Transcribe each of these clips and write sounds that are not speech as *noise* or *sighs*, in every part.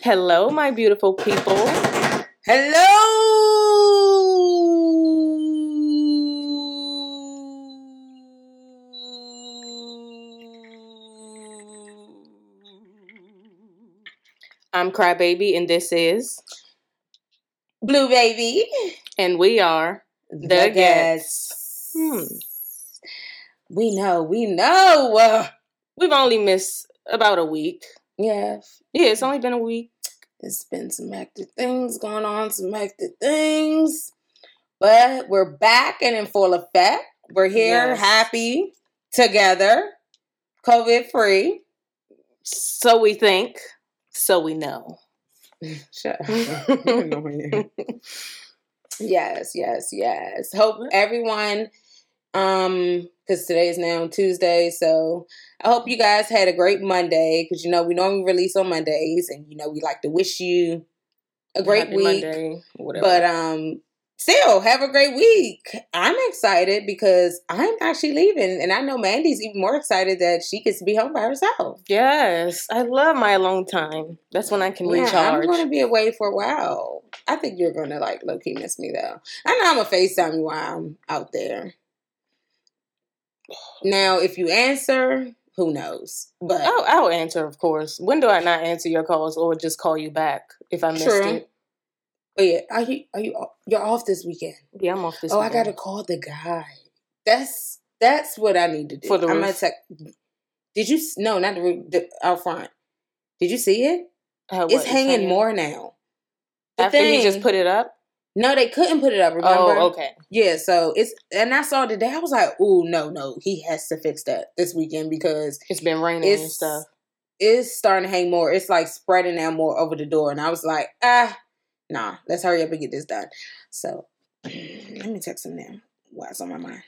Hello, my beautiful people. Hello. I'm Crybaby, and this is Blue Baby. And we are the, Ghettz. Hmm. We know, we know. We've only missed about a week. yeah, Yeah, it's only been a week. It's been some hectic things going on, some hectic things. But we're back and in full effect. We're here, Yes. happy, together, COVID free. So we think, so we know. *laughs* Shut up. *laughs* *laughs* yes, yes, yes. Hope everyone um because today is now Tuesday, so I hope you guys had a great Monday because you know we normally release on Mondays and you know we like to wish you a great Happy week. Monday, whatever. But um still have a great week. I'm excited because I'm actually leaving and I know Mandy's even more excited that she gets to be home by herself. yes, I love my alone time. That's when I can Yeah, recharge. I'm gonna be away for a while. I think you're gonna like low key miss me though. I know I'm gonna FaceTime you while I'm out there. Now, if you answer, who knows? But Oh, I'll answer, of course. When do I not answer your calls or just call you back if I missed True. it? but yeah, are you are you you're off this weekend? Yeah, I'm off this oh, weekend. I gotta call the guy. That's that's what I need to do. For the I'm gonna roof. text. Did you? No, not the, roof, the out front. Did you see it? Uh, How, what, it's hanging more now. The After he just put it up? No, they couldn't put it up. Remember? Oh, okay. Yeah, so it's and I saw today. I was like, "Oh no, no, he has to fix that this weekend because It's been raining and stuff. it's starting to hang more. It's like spreading out more over the door." And I was like, "Ah, nah, let's hurry up and get this done." So *clears throat* let me text him now. What's on my mind?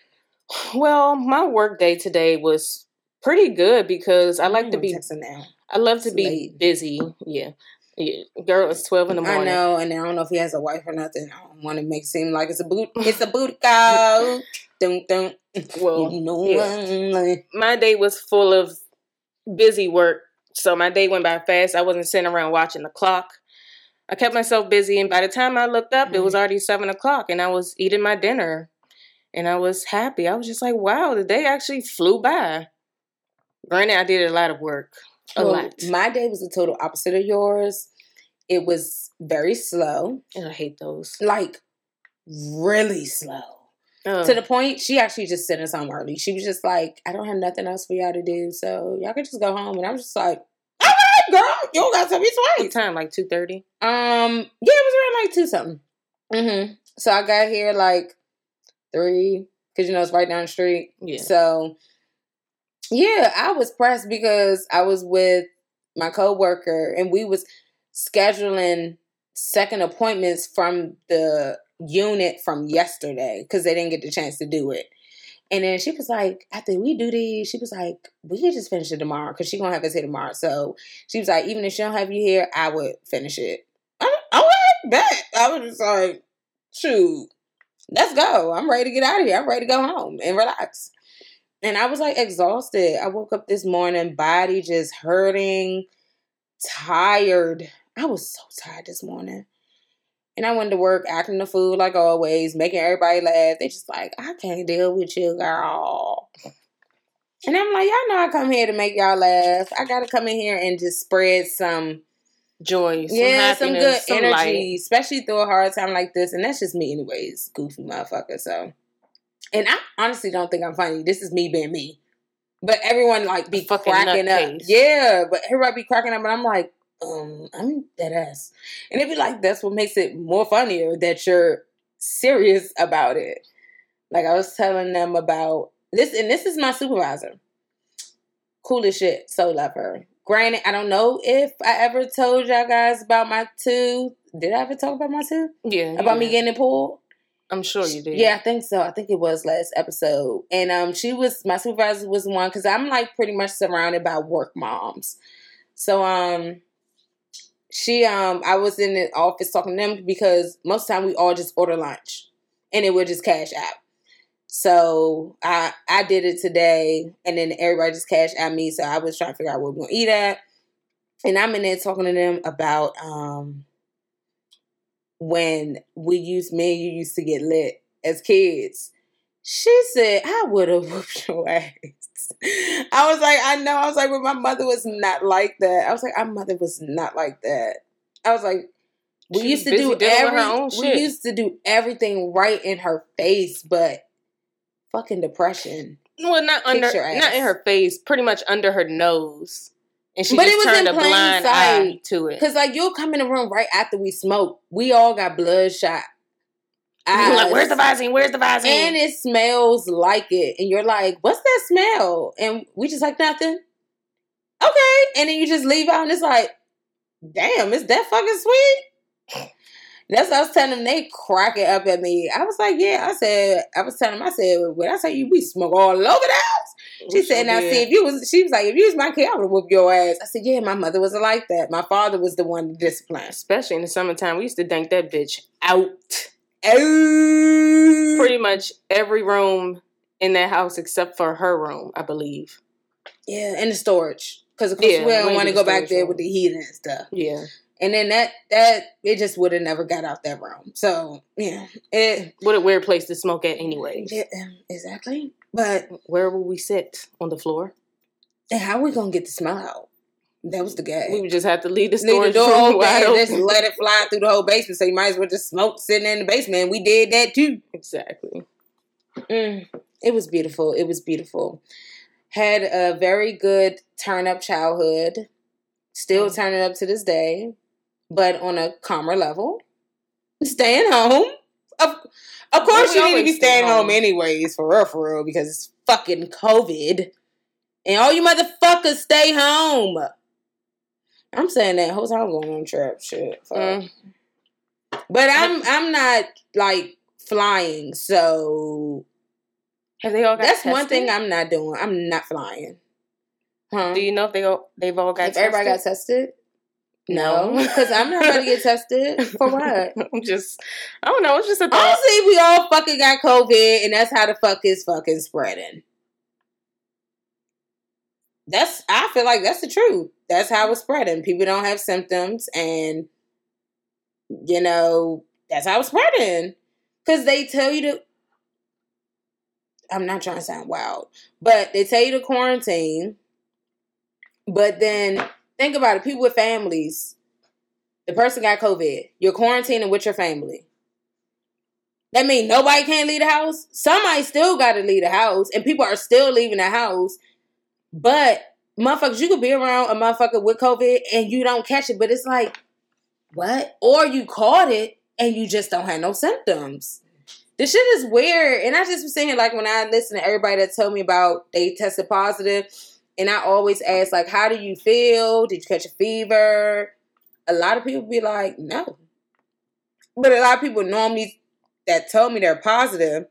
Well, my work day today was pretty good because I like to I'm be texting now. I love to It's be late. busy. Yeah. Yeah. Girl, it's twelve in the morning. I know, and I don't know if he has a wife or nothing. I don't want to make it seem like it's a boot. *laughs* It's a boot go. dun, dun. Well, you know, yeah. My day was full of busy work. So my day went by fast. I wasn't sitting around watching the clock. I kept myself busy, and by the time I looked up, it Mm. was already seven o'clock, and I was eating my dinner, and I was happy. I was just like, "Wow, the day actually flew by." Granted, I did a lot of work, a Well, lot. My day was the total opposite of yours. It was very slow, and I hate those. like really slow. To the point, she actually just sent us home early. She was just like, I don't have nothing else for y'all to do, so y'all can just go home. And I was just like, all right, girl, you don't got to be what twice. time? Like two thirty. Um, yeah, it was around like two something. Mm-hmm. So I got here like three, because you know it's right down the street. Yeah. So yeah, I was pressed because I was with my coworker and we was scheduling second appointments from the unit from yesterday because they didn't get the chance to do it. And then she was like, after we do these, she was like, we could just finish it tomorrow because she gonna have us here tomorrow. So she was like, even if she don't have you here, I would finish it. I, okay, bet. I was just like, shoot, let's go. I'm ready to get out of here. I'm ready to go home and relax. And I was like exhausted. I woke up this morning, body just hurting, tired. I was so tired this morning. And I went to work acting the fool like always, making everybody laugh. They just like, I can't deal with you, girl. And I'm like, y'all know I come here to make y'all laugh. I gotta come in here and just spread some Joy. Some yeah, some good some energy, light. especially through a hard time like this. And that's just me, anyways, goofy motherfucker. So, and I honestly don't think I'm funny. This is me being me. But everyone like be cracking up. nutcase. Yeah, but everybody be cracking up, and I'm like, um, I'm dead ass. And it be like that's what makes it more funnier that you're serious about it. Like I was telling them about this, and this is my supervisor. Cool as shit. So love her. Granted, I don't know if I ever told y'all guys about my tooth. Did I ever talk about my tooth? Yeah. About me yeah. getting pulled? I'm sure you did. Yeah, I think so. I think it was last episode. And um she was my supervisor was one because I'm like pretty much surrounded by work moms. So um she um I was in the office talking to them because most of the time we all just order lunch and it would just cash out. So I I did it today and then everybody just cashed at me. So I was trying to figure out what we're gonna eat at. and I'm in there talking to them about um when we used me and you used to get lit as kids. She said, I would have *laughs* whooped your ass. I was like, I know. I was like, but my mother was not like that. I was like, our mother was not like that. I was like, we She used to do busy dealing with every, we shit. used to do everything right in her face, but fucking depression. Well, not under, not in her face, pretty much under her nose, and she But it was turned in a plain blind sight. eye to it. Cause like you'll come in the room right after we smoke. We all got bloodshot. You're like, where's the Visine? Where's the Visine? And it smells like it. And you're like, what's that smell? And we just like nothing. Okay. And then you just leave out and it's like, damn, is that fucking sweet? That's what I was telling them. They crack it up at me. I was like, yeah. I said, I was telling them, I said, when I say you, we smoke all over the house. She said, now did. see, if you was, she was like, if you was my kid, I would whoop your ass. I said, yeah, my mother wasn't like that. My father was the one to discipline. especially in the summertime, we used to dank that bitch out. Oh. Pretty much every room in that house except for her room, I believe. Yeah, and the storage. Because of course Yeah, we don't want to go back there room. with the heat and stuff. Yeah. And then that that it just would have never got out that room. So yeah, it What a weird place to smoke at, anyways. yeah, exactly. But Where will we sit? On the floor? and how we gonna get the smell out? That was the gag. We would just have to leave the storage door open and just let it fly through the whole basement. So you might as well just smoke sitting in the basement. We did that too. Exactly. Mm, it was beautiful. It was beautiful. Had a very good turn up childhood. Still Mm. turning up to this day, but on a calmer level. Staying home. Of, of course, we you need to be staying home. home. anyways, for real, for real, because it's fucking COVID. And all you motherfuckers stay home. I'm saying that whole time going on trip shit. fuck. Mm. But I'm I'm not like flying, so Have they all got that's one thing I'm not doing. I'm not flying. Huh? Do you know if they all, they've all got if everybody got tested? No, *laughs* because I'm not going to get tested. For what? *laughs* I'm just, I don't know. It's just a thought. Honestly, we all fucking got COVID, and that's how the fuck is fucking spreading. That's I feel like that's the truth. That's how it's spreading. People don't have symptoms, and you know that's how it's spreading. Because they tell you to. I'm not trying to sound wild, but they tell you to quarantine. But then think about it: people with families. The person got COVID. You're quarantining with your family. That means nobody can't leave the house. Somebody still got to leave the house, and people are still leaving the house. But motherfuckers, you could be around a motherfucker with COVID and you don't catch it. But it's like, what? Or you caught it and you just don't have no symptoms. This shit is weird. And I just was saying, like, when I listen to everybody that told me about they tested positive, and I always ask, like, how do you feel? Did you catch a fever? A lot of people be like, no. But a lot of people normally that tell me they're positive,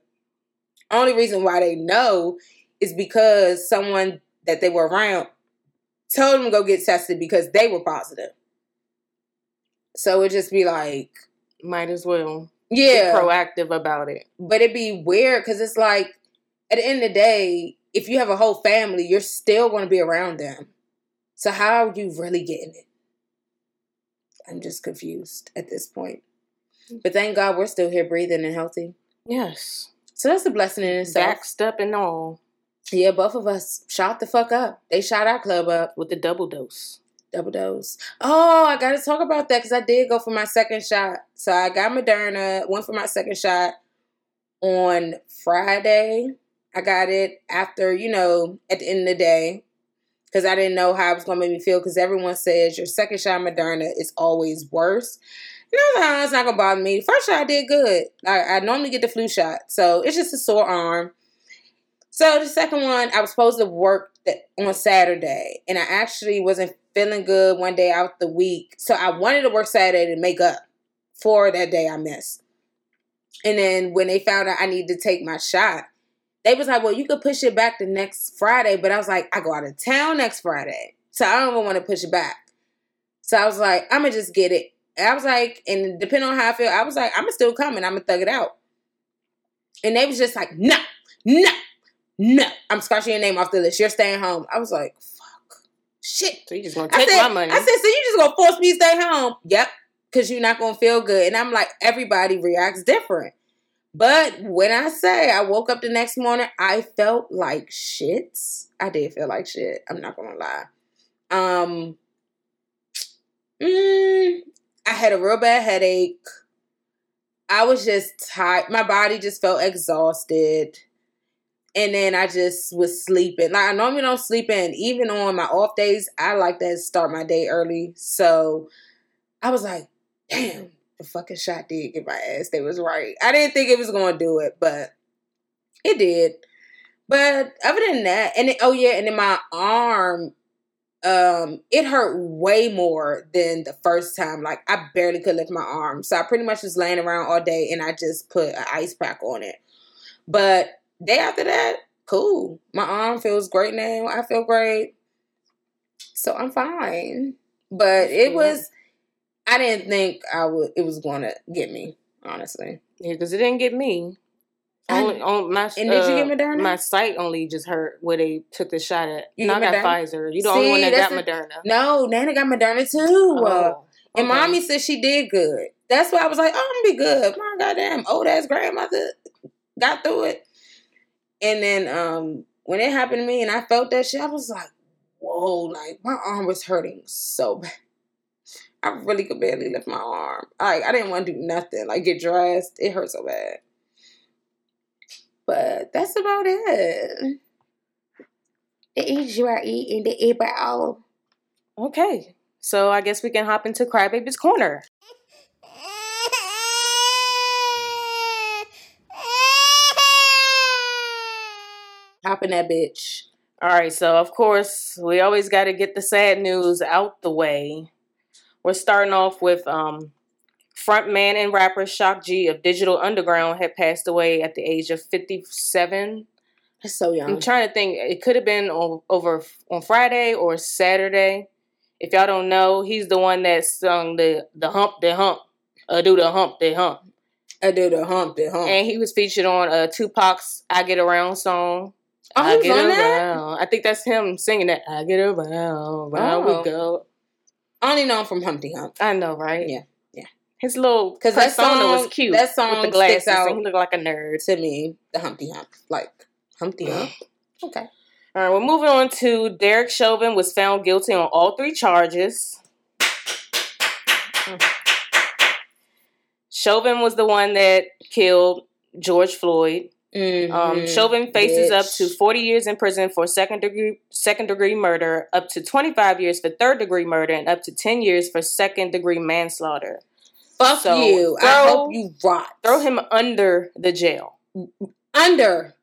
only reason why they know is because someone that they were around told them to go get tested because they were positive. So it just be like, Might as well yeah, be proactive about it. but it'd be weird because it's like at the end of the day, if you have a whole family, you're still going to be around them. So how are you really getting it? I'm just confused at this point. But thank God we're still here breathing and healthy. Yes. So that's a blessing in itself. Step and all Yeah, both of us shot the fuck up. They shot our club up. with the double dose. Double dose. Oh, I gotta talk about that because I did go for my second shot. So I got Moderna, went for my second shot on Friday. I got it after, you know, at the end of the day. Because I didn't know how it was gonna make me feel. Because everyone says your second shot Moderna is always worse. Like, "Oh, it's not gonna bother me. First shot I did good. I, I normally get the flu shot, so it's just a sore arm. So the second one, I was supposed to work on Saturday, and I actually wasn't feeling good one day out the week. So I wanted to work Saturday to make up for that day I missed. And then when they found out I needed to take my shot, they was like, "Well, you could push it back the next Friday." But I was like, "I go out of town next Friday, so I don't even want to push it back." So I was like, "I'm gonna just get it." And I was like, and depending on how I feel, I was like, "I'm going to still coming. I'm gonna thug it out." And they was just like, "No, no, no." I'm scratching your name off the list. You're staying home. I was like, "Fuck." Shit. So you just gonna take said, my money. I said, so you just gonna force me to stay home? Yep, because you're not gonna feel good. And I'm like, everybody reacts different. But when I say I woke up the next morning, I felt like shit. I did feel like shit. I'm not gonna lie. Um, mm, I had a real bad headache. I was just tired. My body just felt exhausted. And then I just was sleeping. Like I normally don't sleep in. Even on my off days, I like to start my day early. So I was like, damn, the fucking shot did get my ass. They was right. I didn't think it was gonna do it, but it did. But other than that, and then, oh yeah, and then my arm, um, it hurt way more than the first time. Like I barely could lift my arm, so I pretty much was laying around all day, and I just put an ice pack on it. But day after that, cool. My arm feels great now. I feel great, so I'm fine. But it was, I didn't think I would. It was going to get me, honestly. yeah, because it didn't get me. I- on my And did you uh, get Moderna? My site only just hurt where they took the shot at. You no, I got Moderna? Pfizer. You the only one that got that's Moderna. No, Nana got Moderna too. Uh, Oh, And mommy said she did good. That's why I was like, oh, I'm gonna be good. My goddamn old ass grandmother got through it. And then um when it happened to me and I felt that shit, I was like, whoa, like my arm was hurting so bad. I really could barely lift my arm. Like I didn't want to do nothing, like get dressed. It hurt so bad. But that's about it. The eat you are eating, the all. Okay. So I guess we can hop into Crybaby's Corner. Hop in that bitch. All right, so of course, we always got to get the sad news out the way. We're starting off with um, frontman and rapper Shock G of Digital Underground had passed away at the age of 57. That's so young. I'm trying to think. It could have been on, over on Friday or Saturday. If y'all don't know, he's the one that sung the the hump the hump, uh, do the hump the hump, I do the hump, the hump. and he was featured on uh, Tupac's "I Get Around" song. Oh, I get on that? around. I think that's him singing that. I get around, round Oh. we go. I only know him from Humpty Hump. I know, right? Yeah, yeah. His little 'Cause that song- was cute. that song with the glasses, out. and he looked like a nerd. To me, the Humpty Hump. Like, Humpty Hump. *gasps* Okay. All right, we're moving on to Derek Chauvin was found guilty on all three charges. Hmm. Chauvin was the one that killed George Floyd. Mm-hmm. Um, Chauvin faces up to 40 years in prison for second degree second degree murder, up to 25 years for third degree murder, and up to 10 years for second degree manslaughter. Fuck so you. I hope you rot. Throw him under the jail. under,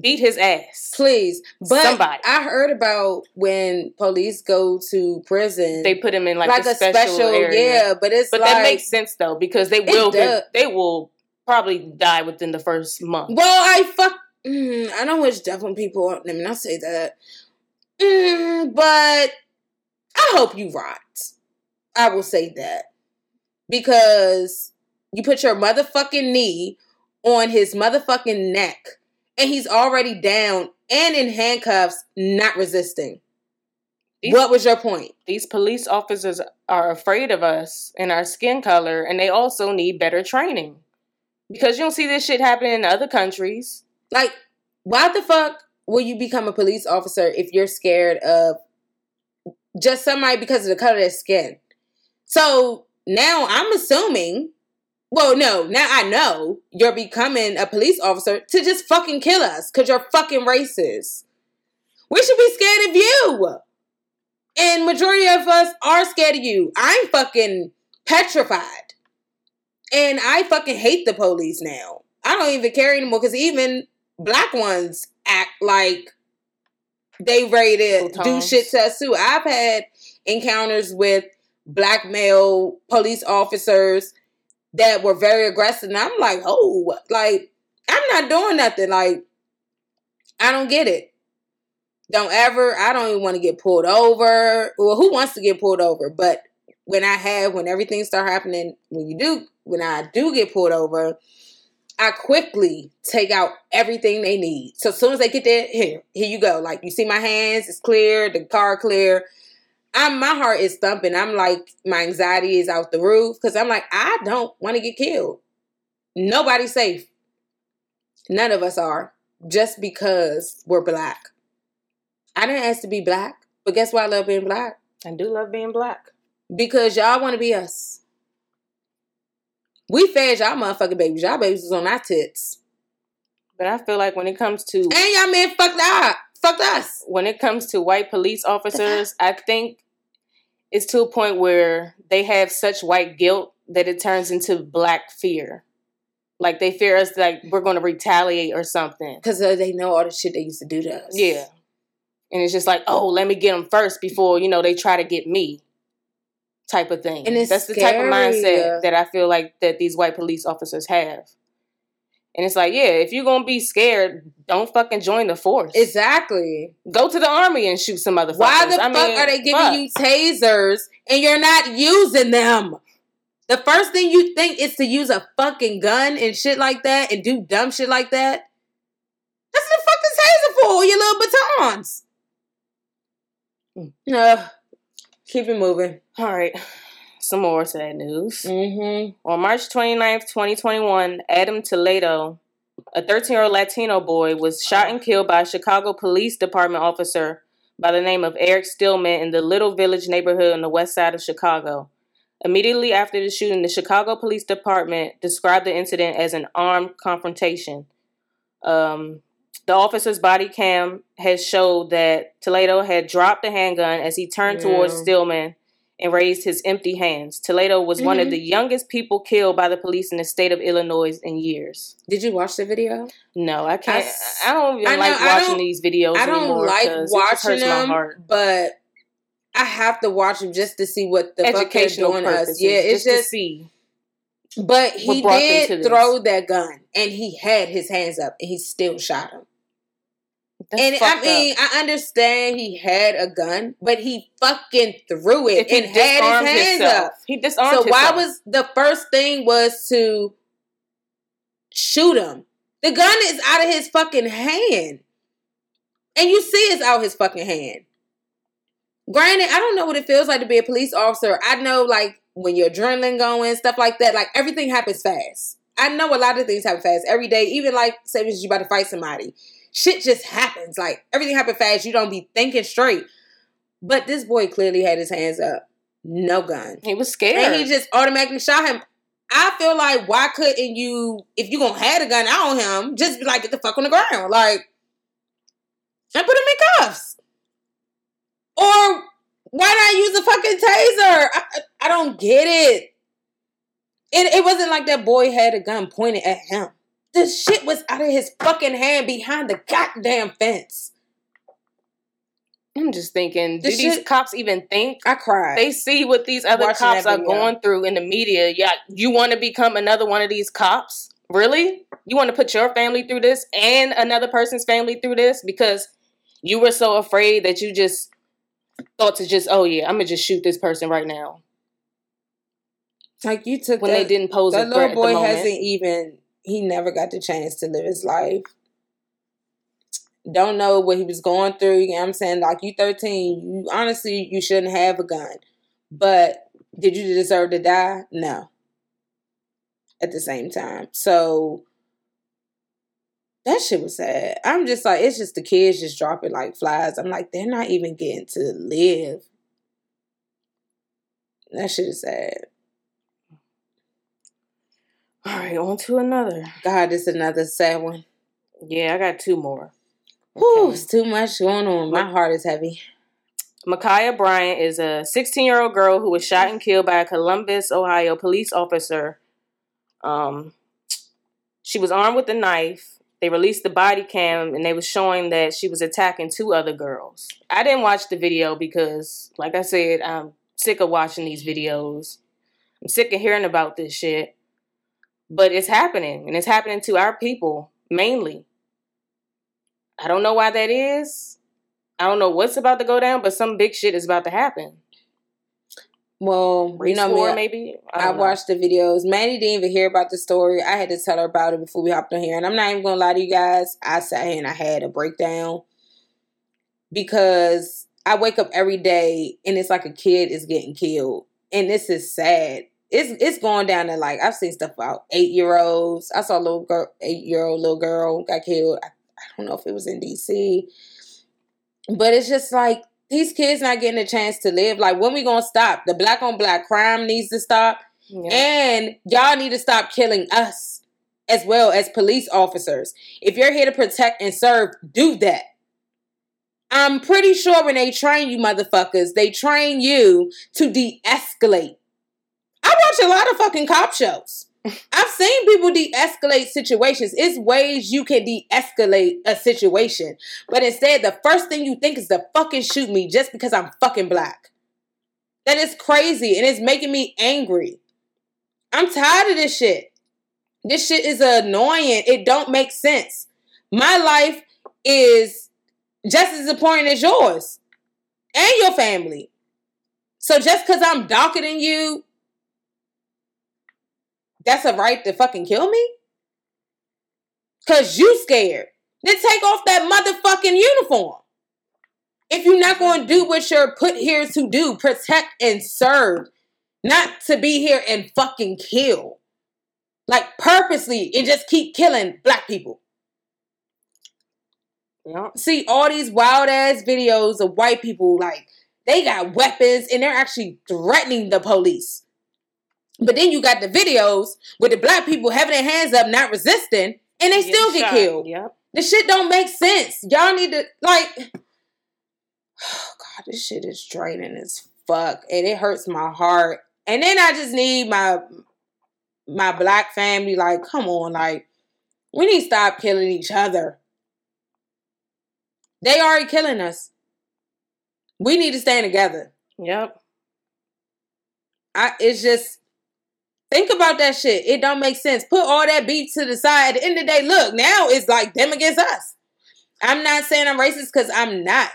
Beat his ass. please. But Somebody. I heard about when police go to prison. They put him in like, like, a, special, special, area. yeah. But it's But like, that makes sense though because they will get, they will probably die within the first month. Well, I fuck. Mm, I don't wish death on people. Let me not say that. Mm, but I hope you rot. I will say that because you put your motherfucking knee on his motherfucking neck, and he's already down and in handcuffs, not resisting. These, What was your point? these police officers are afraid of us and our skin color, and they also need better training because you don't see this shit happening in other countries. Like, why the fuck will you become a police officer if you're scared of just somebody because of the color of their skin? So now I'm assuming, well, no, now I know you're becoming a police officer to just fucking kill us because you're fucking racist. We should be scared of you. And majority of us are scared of you. I'm fucking petrified. And I fucking hate the police now. I don't even care anymore because even black ones act like they ready to do shit to us too. I've had encounters with black male police officers that were very aggressive, and I'm like, oh, like I'm not doing nothing. Like I don't get it. Don't ever. I don't even want to get pulled over. Well, who wants to get pulled over? But when I have, when everything start happening, when you do, when I do get pulled over, I quickly take out everything they need. So as soon as they get there, here, here you go. Like you see my hands, it's clear, the car clear. I'm my heart is thumping. I'm like my anxiety is out the roof because I'm like I don't want to get killed. Nobody's safe. None of us are just because we're black. I didn't ask to be black, but guess why I love being black? I do love being black because y'all want to be us. We fed y'all motherfucking babies. Y'all babies was on our tits. But I feel like when it comes to and y'all men fucked up, fucked us. When it comes to white police officers, *laughs* I think it's to a point where they have such white guilt that it turns into black fear. Like they fear us, like we're going to retaliate or something because uh, they know all the shit they used to do to us. Yeah, and it's just like, oh, let me get them first before you know they try to get me type of thing. And it's that's scary. the type of mindset that I feel like that these white police officers have. And it's like, yeah, if you're gonna be scared, don't fucking join the force. Exactly. Go to the army and shoot some other. Why the I fuck mean, are they giving fuck. you tasers and you're not using them? The first thing you think is to use a fucking gun and shit like that and do dumb shit like that. That's the fucking taser for, you little batons. No. Hmm. Keep it moving. All right. Some more to that news. Mm-hmm. On March 29th, 2021, Adam Toledo, a 13 year old Latino boy, was shot and killed by a Chicago Police Department officer by the name of Eric Stillman in the Little Village neighborhood on the west side of Chicago. Immediately after the shooting, the Chicago Police Department described the incident as an armed confrontation. Um, the officer's body cam has showed that Toledo had dropped the handgun as he turned yeah. towards Stillman and raised his empty hands. Toledo was mm-hmm. one of mm-hmm. the youngest people killed by the police in the state of Illinois in years. Did you watch the video? No, I can't. I, I don't even I know, like watching these videos. I don't like watching them, but I have to watch them just to see what the educational fuck doing us. Yeah, it's just, just to see. But he did throw that gun, and he had his hands up, and he still shot him. That's and I mean, up. I understand he had a gun, but he fucking threw it and had his hands himself. up. He disarmed. So himself. why was the first thing was to shoot him? The gun is out of his fucking hand, and you see it's out his fucking hand. Granted, I don't know what it feels like to be a police officer. I know, like when your adrenaline going, stuff like that. Like everything happens fast. I know a lot of things happen fast every day. Even like say you about to fight somebody shit just happens. Like everything happened fast. You don't be thinking straight. But this boy clearly had his hands up. No gun. He was scared. And he just automatically shot him. I feel like why couldn't you, if you gonna have a gun out on him, just be like, get the fuck on the ground. Like, and put him in cuffs. Or why not use a fucking taser? I, I don't get it. it. It wasn't like that boy had a gun pointed at him. The shit was out of his fucking hand behind the goddamn fence. I'm just thinking, do these cops even think? I cried. They see what these other cops are going through in the media. Yeah, you want to become another one of these cops? Really? You want to put your family through this and another person's family through this because you were so afraid that you just thought to just, oh yeah, I'm gonna just shoot this person right now. Like you took when that, they didn't pose. That little boy hasn't even he never got the chance to live his life. Don't know what he was going through. You know what I'm saying? Like you 13, you honestly you shouldn't have a gun. But did you deserve to die? No. At the same time. So that shit was sad. I'm just like, it's just the kids just dropping like flies. I'm like, they're not even getting to live. That shit is sad. All right, on to another. God, it's another sad one. Yeah, I got two more. Okay. Whew, it's too much going on. My heart is heavy. Ma'Khia Bryant is a 16 year old girl who was shot and killed by a Columbus, Ohio police officer. Um, she was armed with a knife. They released the body cam and they was showing that she was attacking two other girls. I didn't watch the video because, like I said, I'm sick of watching these videos. I'm sick of hearing about this shit. But it's happening, and it's happening to our people mainly. I don't know why that is. I don't know what's about to go down, but some big shit is about to happen. Well, Race you know, war, me, maybe I, I watched the videos. Manny didn't even hear about the story. I had to tell her about it before we hopped on here, and I'm not even gonna lie to you guys. I sat here and I had a breakdown because I wake up every day and it's like a kid is getting killed. And this is sad. It's it's going down to like I've seen stuff about eight year olds. I saw a little girl, eight year old little girl got killed. I, I don't know if it was in DC, but it's just like these kids not getting a chance to live. Like when we gonna stop? The black on black crime needs to stop, yeah. and y'all need to stop killing us as well as police officers. If you're here to protect and serve, do that. I'm pretty sure when they train you motherfuckers, they train you to de-escalate. I watch a lot of fucking cop shows. I've seen people de-escalate situations. It's ways you can de-escalate a situation. But instead, the first thing you think is to fucking shoot me just because I'm fucking black. That is crazy and it's making me angry. I'm tired of this shit. This shit is annoying. It don't make sense. My life is just as important as yours and your family. So just because I'm than you, that's a right to fucking kill me? Cause you scared. Then take off that motherfucking uniform. If you're not going to do what you're put here to do, protect and serve, not to be here and fucking kill. Like purposely and just keep killing black people. See all these wild ass videos of white people like they got weapons and they're actually threatening the police. But then you got the videos with the black people having their hands up, not resisting, and they still get shot. killed. Yep. The shit don't make sense. Y'all need to like. *sighs* Oh God, this shit is draining as fuck, and it hurts my heart. And then I just need my my black family. Like, come on, like we need to stop killing each other. They already killing us. We need to stand together. Yep. I it's just think about that shit. It don't make sense. Put all that beef to the side. At the end of the day, look, now it's like them against us. I'm not saying I'm racist because I'm not.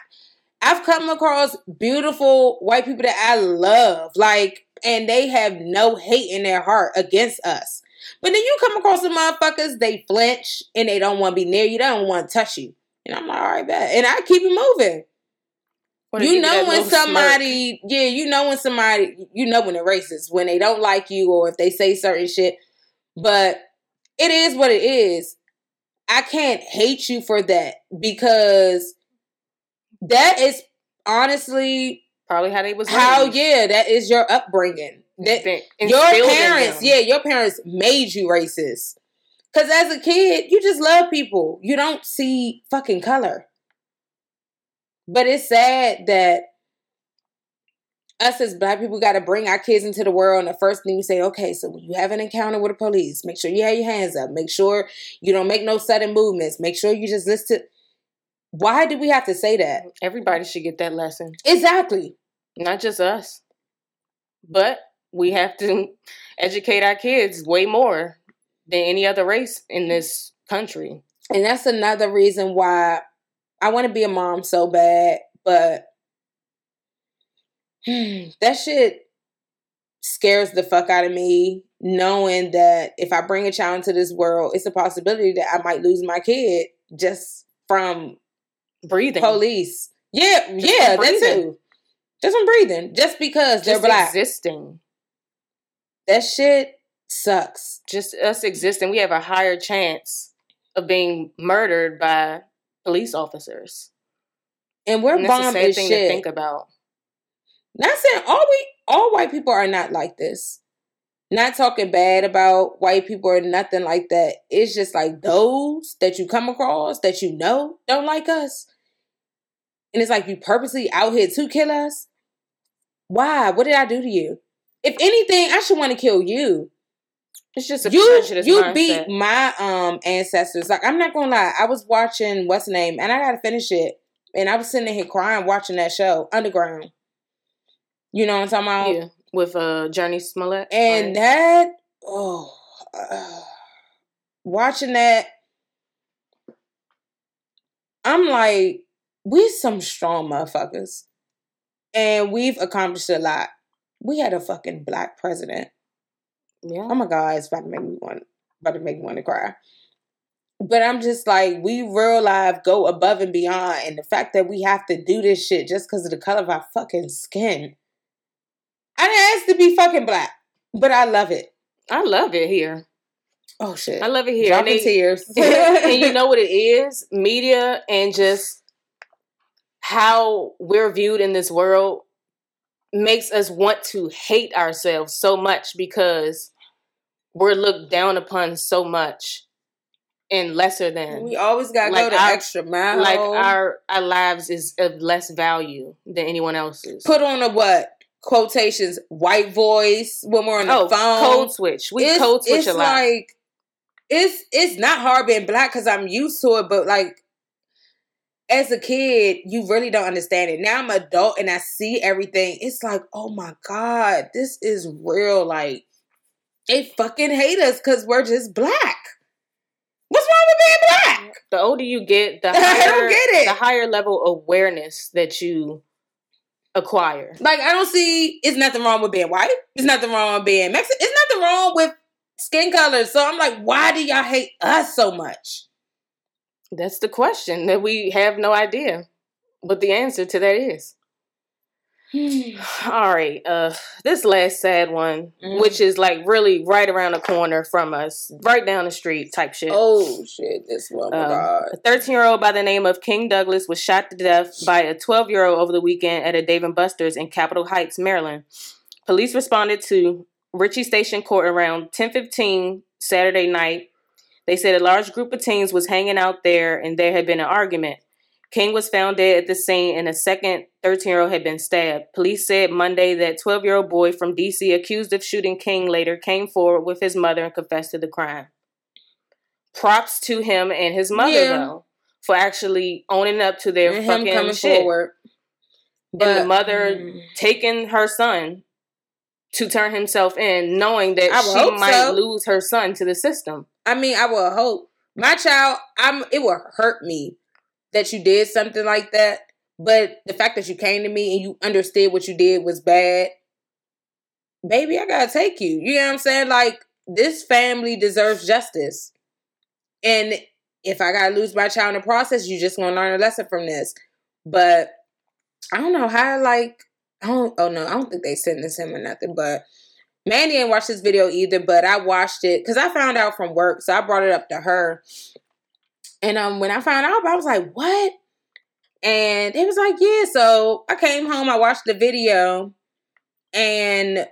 I've come across beautiful white people that I love, like, and they have no hate in their heart against us. But then you come across some motherfuckers, they flinch and they don't want to be near you, they don't want to touch you. And I'm like, all right, bet. And I keep it moving. You know when somebody, smirk. yeah, you know when somebody, you know when they're racist, when they don't like you or if they say certain shit. But it is what it is. I can't hate you for that because that is honestly probably how they was how raised. yeah that is your upbringing that your parents yeah your parents made you racist because as a kid, you just love people. You don't see fucking color. But it's sad that us as black people got to bring our kids into the world. And the first thing you say, okay, so when you have an encounter with the police, make sure you have your hands up. Make sure you don't make no sudden movements. Make sure you just listen to. Why do we have to say that? Everybody should get that lesson. Exactly. Not just us, but we have to *laughs* educate our kids way more than any other race in this country. And that's another reason why I want to be a mom so bad, but *sighs* that shit scares the fuck out of me knowing that if I bring a child into this world, it's a possibility that I might lose my kid just from breathing. Police. Yeah, just yeah, that too. Just from breathing. Just because just they're black. Existing. That shit sucks. Just us existing, we have a higher chance of being murdered by police officers. And we're and bomb thing shit. to think about. Not saying all we all white people are not like this. Not talking bad about white people or nothing like that. It's just like those that you come across that you know don't like us. And it's like you purposely out here to kill us. Why? What did I do to you? If anything, I should want to kill you. It's just a you you mindset. beat my um ancestors. Like I'm not gonna lie, I was watching what's the name, and I gotta finish it, and I was sitting here crying watching that show, Underground. You know what I'm talking about? Yeah, with uh Jurnee Smollett, and right? that oh, uh, watching that, I'm like, we some strong motherfuckers, and we've accomplished a lot. We had a fucking black president yeah. Oh my God, it's about to make me want about to make me want to cry. But I'm just like, we real life go above and beyond. And the fact that we have to do this shit just because of the color of our fucking skin. I didn't ask to be fucking black, but I love it. I love it here. Oh shit. I love it here. Dropping And they- tears. *laughs* and you know what it *laughs* is? Media and just how we're viewed in this world makes us want to hate ourselves so much because we're looked down upon so much and lesser than. we always gotta Like go the our- extra mile. like our our lives is of less value than anyone else's. put on a what? Quotations, white voice when we're on the oh, phone. code switch. We it's, code switch it's a lot. like it's it's not hard being black because I'm used to it, but like as a kid, you really don't understand it. Now I'm an adult and I see everything. It's like, oh my god, this is real. Like they fucking hate us because we're just black. What's wrong with being black? the older you get, the *laughs* higher get the higher level of awareness that you acquire. Like I don't see. It's nothing wrong with being white. It's nothing wrong with being Mexican. It's nothing wrong with skin color. So I'm like, why do y'all hate us so much? That's the question that we have no idea what the answer to that is. *sighs* All right, uh, this last sad one, Mhm. which is like really right around the corner from us, right down the street type shit. Oh shit! This one. Um, god. A 13 year old by the name of King Douglas was shot to death by a 12 year old over the weekend at a Dave and Buster's in Capitol Heights, Maryland. Police responded to Ritchie Station Court around 10:15 Saturday night. They said a large group of teens was hanging out there and there had been an argument. King was found dead at the scene and a second 13 year old had been stabbed. Police said Monday that 12 year old boy from DC accused of shooting King later came forward with his mother and confessed to the crime. Props to him and his mother Yeah. though for actually owning up to their And fucking coming shit. forward. and the mother Mm. taking her son to turn himself in, knowing that I she might so. lose her son to the system. I mean, I will hope my child. I'm. It will hurt me that you did something like that. But the fact that you came to me and you understood what you did was bad, baby, I gotta take you. You know what I'm saying? Like this family deserves justice, and if I gotta lose my child in the process, you just gonna learn a lesson from this. But I don't know how. Like I don't. Oh no, I don't think they sentenced him or nothing. But Mandy didn't watch this video either, but I watched it because I found out from work, so I brought it up to her. And um, when I found out, I was like, "What?" And it was like, "Yeah." So I came home, I watched the video, and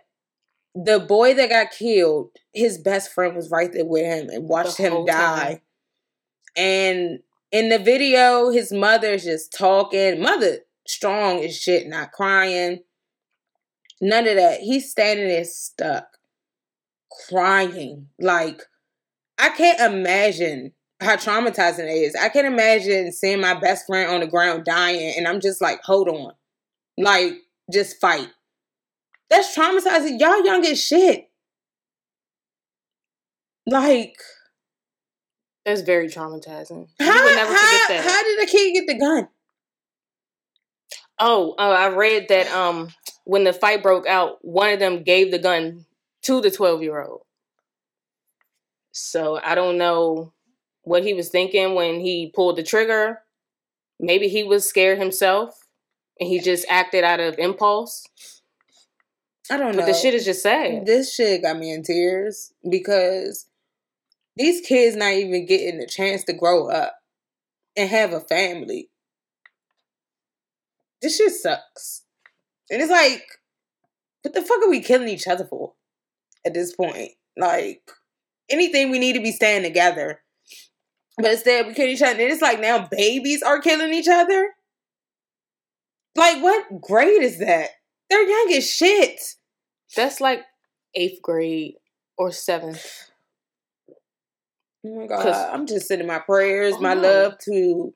the boy that got killed, his best friend was right there with him and watched him die. time. And in the video, his mother's just talking. Mother strong as shit, not crying. None of that. He's standing there stuck, crying. Like, I can't imagine how traumatizing it is. I can't imagine seeing my best friend on the ground dying, and I'm just like, hold on. Like, just fight. That's traumatizing. Y'all young as shit. Like, That's very traumatizing. how, you would never how, forget that. how did a kid get the gun? Oh, uh, I read that um, when the fight broke out, one of them gave the gun to the 12 year old. So I don't know what he was thinking when he pulled the trigger. Maybe he was scared himself and he just acted out of impulse. I don't know. But the shit is just sad. This shit got me in tears because these kids not even getting a chance to grow up and have a family. This shit sucks. And it's like, what the fuck are we killing each other for at this point? Like, anything we need to be staying together. But instead, we kill each other. And it's like now babies are killing each other. Like, what grade is that? They're young as shit. That's like eighth grade or seventh. Oh my God. I'm just sending my prayers, Oh, my no. love to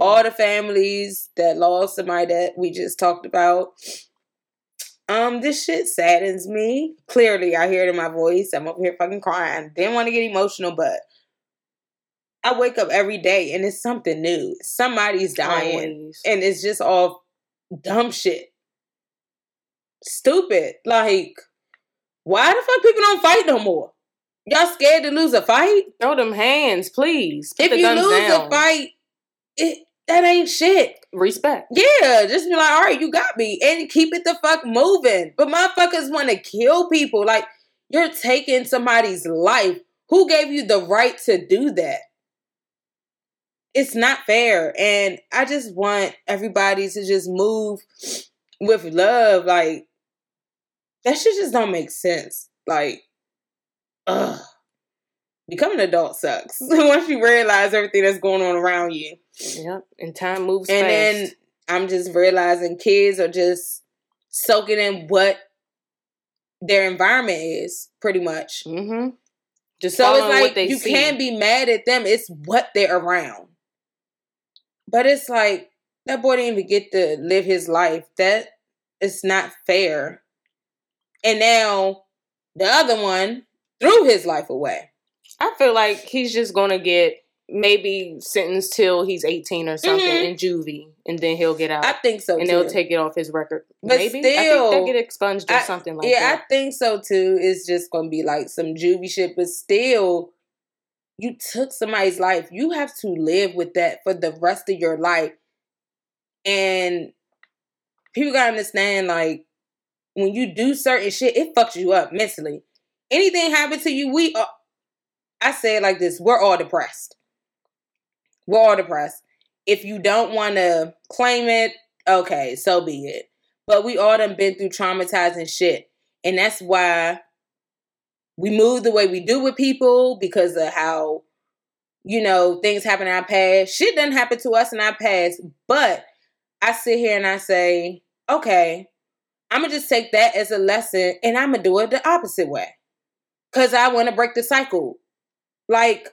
all the families that lost somebody that we just talked about. Um, this shit saddens me. Clearly, I hear it in my voice. I'm up here fucking crying. Didn't want to get emotional, but I wake up every day and it's something new. Somebody's dying, Always. and it's just all dumb shit. Stupid. Like, why the fuck people don't fight no more? Y'all scared to lose a fight? Throw them hands, please. Put if the you lose down. a fight, it that ain't shit. Respect. Yeah, just be like, all right, you got me, and keep it the fuck moving. But motherfuckers want to kill people. Like you're taking somebody's life. Who gave you the right to do that? It's not fair, and I just want everybody to just move with love. Like that shit just don't make sense. Like, ugh. Becoming an adult sucks. *laughs* Once you realize everything that's going on around you. Yep. And time moves And fast. then I'm just realizing kids are just soaking in what their environment is, pretty much. mm-hmm. Just So it's like you see. can't be mad at them. It's what they're around. But it's like that boy didn't even get to live his life. That it's not fair. And now the other one threw his life away. I feel like he's just gonna get maybe sentenced till he's eighteen or something Mhm. in juvie, and then he'll get out, I think so and too. they'll take it off his record. But maybe I still, think they'll get expunged or I- something like yeah, that. Yeah, I think so too. It's just gonna be like some juvie shit, but still, you took somebody's life. You have to live with that for the rest of your life. And people gotta understand, like, when you do certain shit, it fucks you up mentally. Anything happen to you, we are, I say it like this, we're all depressed. We're all depressed. If you don't want to claim it, okay, so be it. But we all done been through traumatizing shit. And that's why we move the way we do with people because of how, you know, things happen in our past. Shit doesn't happen to us in our past. But I sit here and I say, okay, I'm going to just take that as a lesson and I'm going to do it the opposite way. Because I want to break the cycle. Like,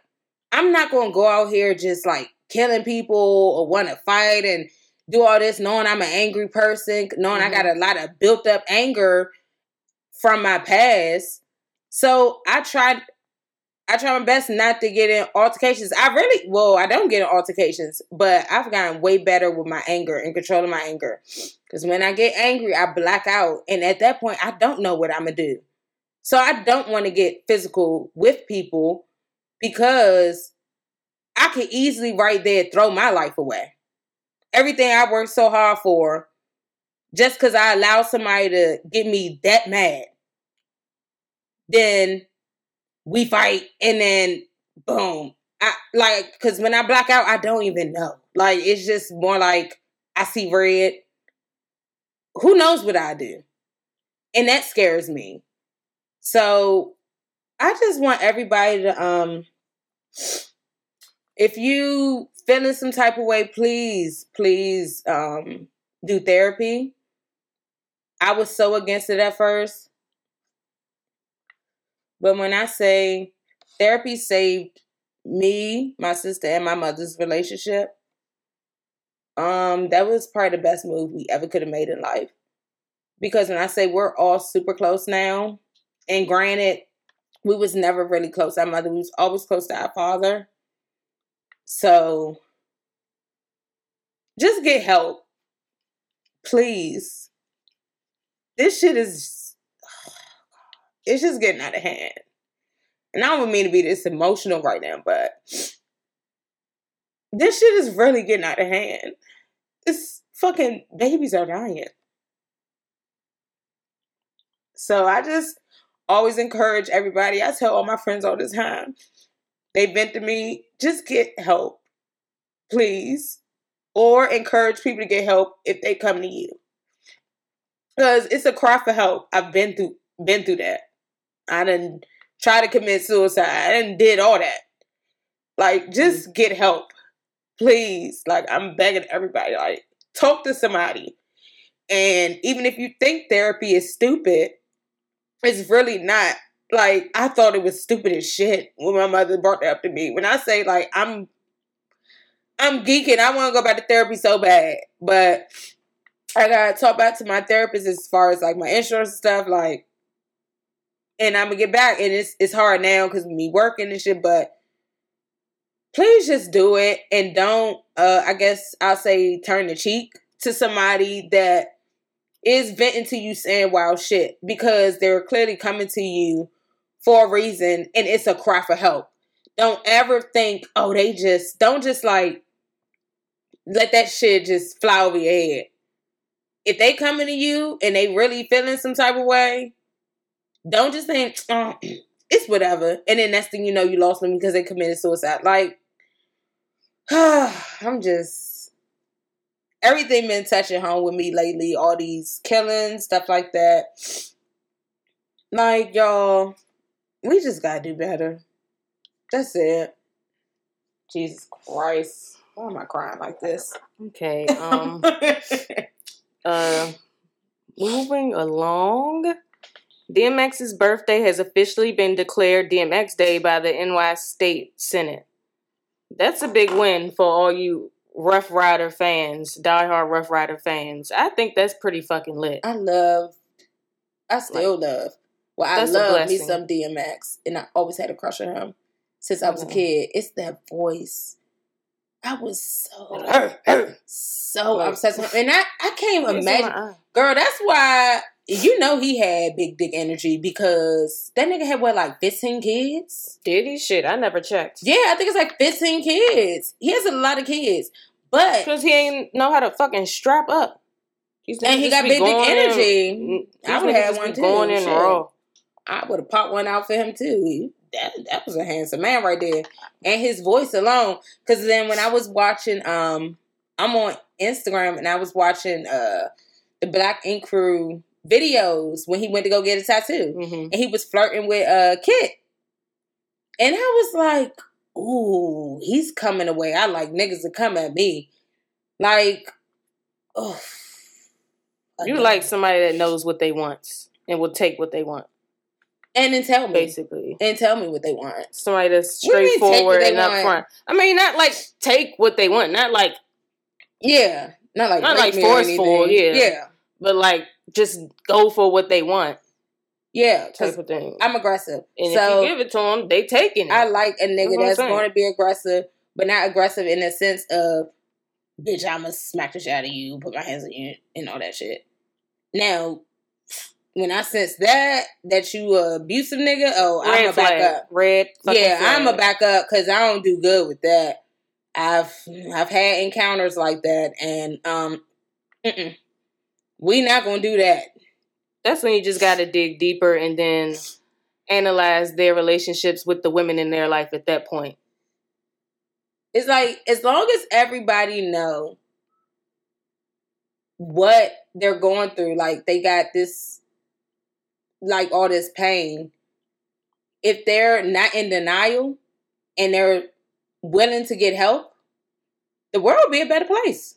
I'm not going to go out here just like killing people or want to fight and do all this knowing I'm an angry person, knowing I got mm-hmm. a lot of built up anger from my past. So I tried I try my best not to get in altercations. I really well, I don't get in altercations, but I've gotten way better with my anger and controlling my anger. Cause when I get angry, I black out. And at that point, I don't know what I'm gonna do. So I don't want to get physical with people because I could easily right there throw my life away. Everything I worked so hard for, just because I allowed somebody to get me that mad, then we fight and then boom. I like because when I black out, I don't even know. Like it's just more like I see red. Who knows what I do? And that scares me. So I just want everybody to um if you feeling some type of way, please, please um do therapy. I was so against it at first. But when I say therapy saved me, my sister, and my mother's relationship, um, that was probably the best move we ever could have made in life. Because when I say we're all super close now, and granted, we was never really close. Our mother was always close to our father. So just get help. Please. This shit is *sighs* it's just getting out of hand. And I don't mean to be this emotional right now, but this shit is really getting out of hand. It's fucking babies are dying. So I just always encourage everybody. I tell all my friends all the time. They vent to me, just get help. Please. Or encourage people to get help if they come to you. Because it's a cry for help. I've been through been through that. I didn't try to commit suicide. I didn't did all that. Like, mm-hmm. just get help. Please. Like, I'm begging everybody. Like, talk to somebody. And even if you think therapy is stupid, it's really not. Like, I thought it was stupid as shit when my mother brought that up to me. When I say like I'm I'm geeking, I want to go back to therapy so bad. But I gotta talk back to my therapist as far as like my insurance stuff, like and I'm gonna get back and it's it's hard now because me working and shit, but please just do it and don't uh I guess I'll say turn the cheek to somebody that is venting to you saying wild shit because they're clearly coming to you for a reason and it's a cry for help. Don't ever think, oh, they just don't just like let that shit just fly over your head. If they coming to you and they really feeling some type of way, don't just think, oh, *clears throat* it's whatever. And then next thing you know, you lost them because they committed suicide. Like, *sighs* I'm just everything been touching home with me lately. All these killings, stuff like that. Like, y'all, we just gotta do better. That's it. Jesus Christ. Why am I crying like this? Okay. *laughs* Um uh moving along. DMX's birthday has officially been declared DMX Day by the NY State Senate. That's a big win for all you Ruff Ryder fans, diehard Ruff Ryder fans. I think that's pretty fucking lit. I love, I still like, love. Well, I love me some DMX, and I always had a crush on him since I was a mm-hmm. kid. It's that voice. I was so so obsessed with him, and I I can't imagine, girl. That's why you know he had big dick energy because that nigga had what like fifteen kids. Did he? Shit, I never checked. Yeah, I think it's like fifteen kids. He has a lot of kids, but because he ain't know how to fucking strap up. He's and he got big dick energy. In, I would have one too. Going in raw. I would have popped one out for him too. That that was a handsome man right there, and his voice alone. Because then when I was watching, um, I'm on Instagram and I was watching uh the Black Ink Crew videos when he went to go get a tattoo, mm-hmm. and he was flirting with uh Kit, and I was like, "Ooh, he's coming away." I like niggas to come at me, like, oh. You like somebody that knows what they want and will take what they want. And then tell me. Basically. And tell me what they want. Somebody that's straightforward and upfront. I mean, not like take what they want. Not like Yeah. Not like not like forceful, yeah. Yeah. But like just go for what they want. Yeah, type of thing. I'm aggressive. And so, if you give it to them, they taking it. I like a nigga that's, that's going to be aggressive, but not aggressive in the sense of, bitch, I'ma smack the shit out of you, put my hands on you, and all that shit. Now, when I sense that that you a abusive nigga, oh, I'm a back up. Red, yeah, flag. I'm a back up because I don't do good with that. I've I've had encounters like that, and um, mm-mm. We not gonna do that. That's when you just got to dig deeper and then analyze their relationships with the women in their life at that point. It's like as long as everybody know what they're going through, like they got this like all this pain, if they're not in denial and they're willing to get help, the world will be a better place.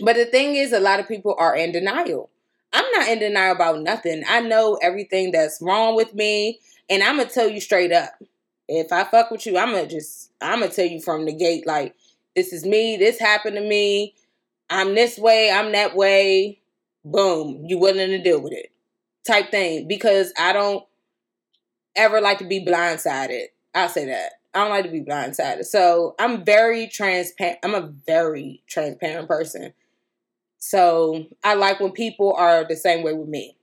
But the thing is, a lot of people are in denial. I'm not in denial about nothing. I know everything that's wrong with me, and I'm gonna tell you straight up. If I fuck with you, I'm gonna just I'm gonna tell you from the gate, like this is me. This happened to me. I'm this way. I'm that way. Boom. You willing to deal with it? Type thing. Because I don't ever like to be blindsided. I'll say that. I don't like to be blindsided. So I'm very transparent. I'm a very transparent person. So I like when people are the same way with me.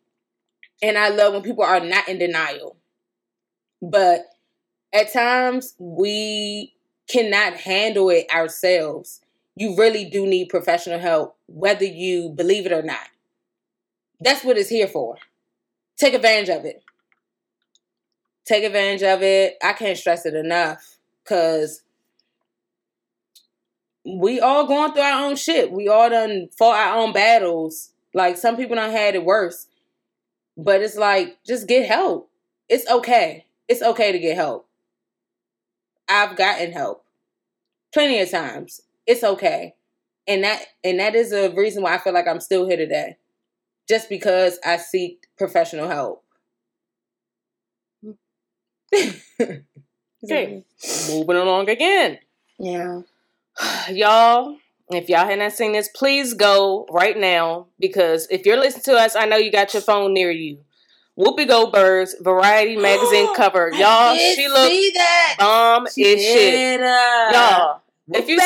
And I love when people are not in denial. But at times we cannot handle it ourselves. You really do need professional help, whether you believe it or not. That's what it's here for. Take advantage of it. Take advantage of it. I can't stress it enough because we all going through our own shit. We all done fought our own battles. Like some people done had it worse. But it's like, just get help. It's okay. It's okay to get help. I've gotten help plenty of times. It's okay. And that and that is a reason why I feel like I'm still here today. Just because I seek professional help. *laughs* okay. Moving along again. Yeah. *sighs* y'all, if y'all haven't seen this, please go right now because if you're listening to us, I know you got your phone near you. Whoopi Goldberg's Variety *gasps* magazine cover, y'all. she looks bomb as shit, uh, y'all. Whoopi. If you see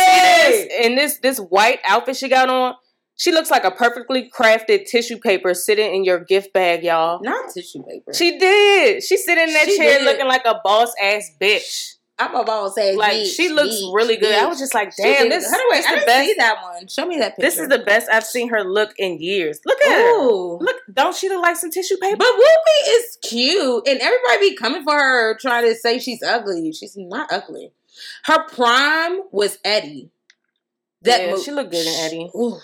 this in this this white outfit she got on, She looks like a perfectly crafted tissue paper sitting in your gift bag, y'all. Not tissue paper. She did. She sitting in that She chair did. looking like a boss ass bitch. I'm about to say, Like bitch, she looks bitch, really good. I was just like, damn, did. this, How do I, this I the didn't best. see that one. Show me that picture. This is the best I've seen her look in years. Look at her. Look, don't she look like some tissue paper? But Whoopi is cute, and everybody be coming for her, trying to say she's ugly. She's not ugly. Her prime was Eddie. yeah, mo- she looked good in Eddie. Ooh.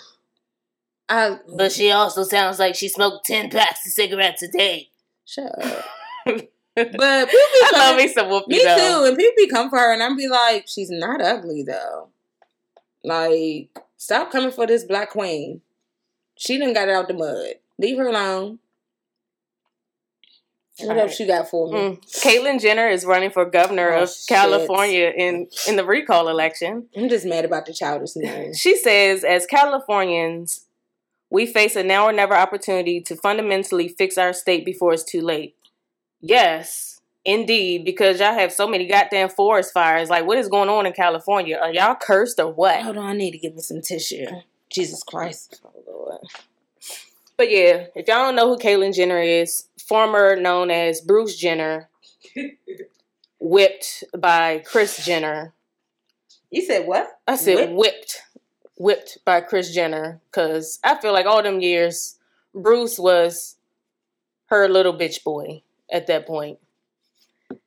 I, But she also sounds like she smoked ten packs of cigarettes a day. shut up. *laughs* But people be *laughs* I love me some Whoopi Me though. too. And people be come for her, and I'm be like, she's not ugly though. Like, stop coming for this black queen. She done got it out the mud. Leave her alone. What else you got for me? Mm. Caitlyn Jenner is running for governor Oh, of shit. California in in the recall election. I'm just mad about the childish *laughs* name. She says, as Californians, we face a now or never opportunity to fundamentally fix our state before it's too late. Yes, indeed, because y'all have so many goddamn forest fires. Like, what is going on in California? Are y'all cursed or what? Hold on, I need to give me some tissue. Jesus Christ. Oh, Lord. But yeah, if y'all don't know who Caitlyn Jenner is, former known as Bruce Jenner, *laughs* whipped by Kris Jenner. You said what? I said Whipped? whipped, whipped by Kris Jenner because I feel like all them years, Bruce was her little bitch boy at that point.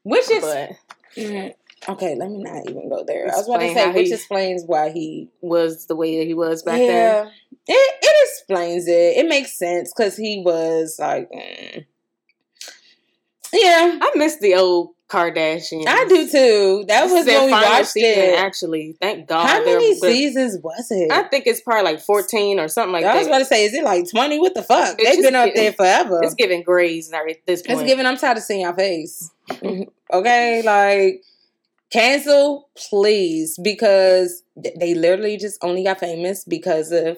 Which is But Mm, okay. Let me not even go there. I was about to say, which he- explains why he. was the way that he was back then. it it explains it. It makes sense because he was like, mm. yeah, I miss the old I do too. That was when we watched season, it. Actually, thank God. How many seasons was it? I think it's probably like fourteen or something like that. I was about to say, is it like twenty? What the fuck? It's They've been up getting- there forever. It's giving grays now at this point. It's giving. I'm tired of seeing your face. Mm-hmm. okay, like cancel, please, because they literally just only got famous because of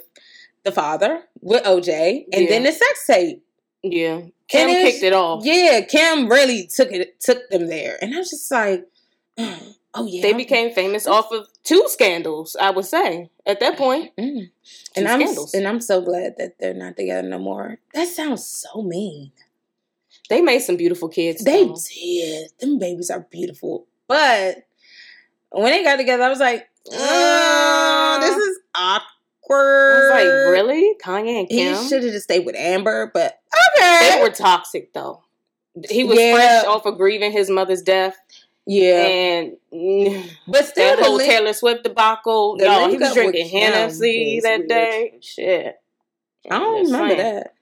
the father with OJ, and Yeah. then the sex tape. yeah, Kim And kicked it off. Yeah, Kim really took it, took them there, and I was just like, *clears throat* oh yeah, They became famous off of two scandals. I would say at that point. Mm. Two And I'm scandals. and I'm so glad that they're not together no more. That sounds so mean. They made some beautiful kids. They though. did. Them babies are beautiful. But when they got together, I was like, oh, this is I awkward. was like, really? Kanye and He should have just stayed with Amber, but They were toxic though. He was Yeah. fresh off of grieving his mother's death, yeah. and mm, but still, that the whole link- Taylor Swift debacle. the Y'all, he was drinking Hennessy that day. Shit. I don't remember that.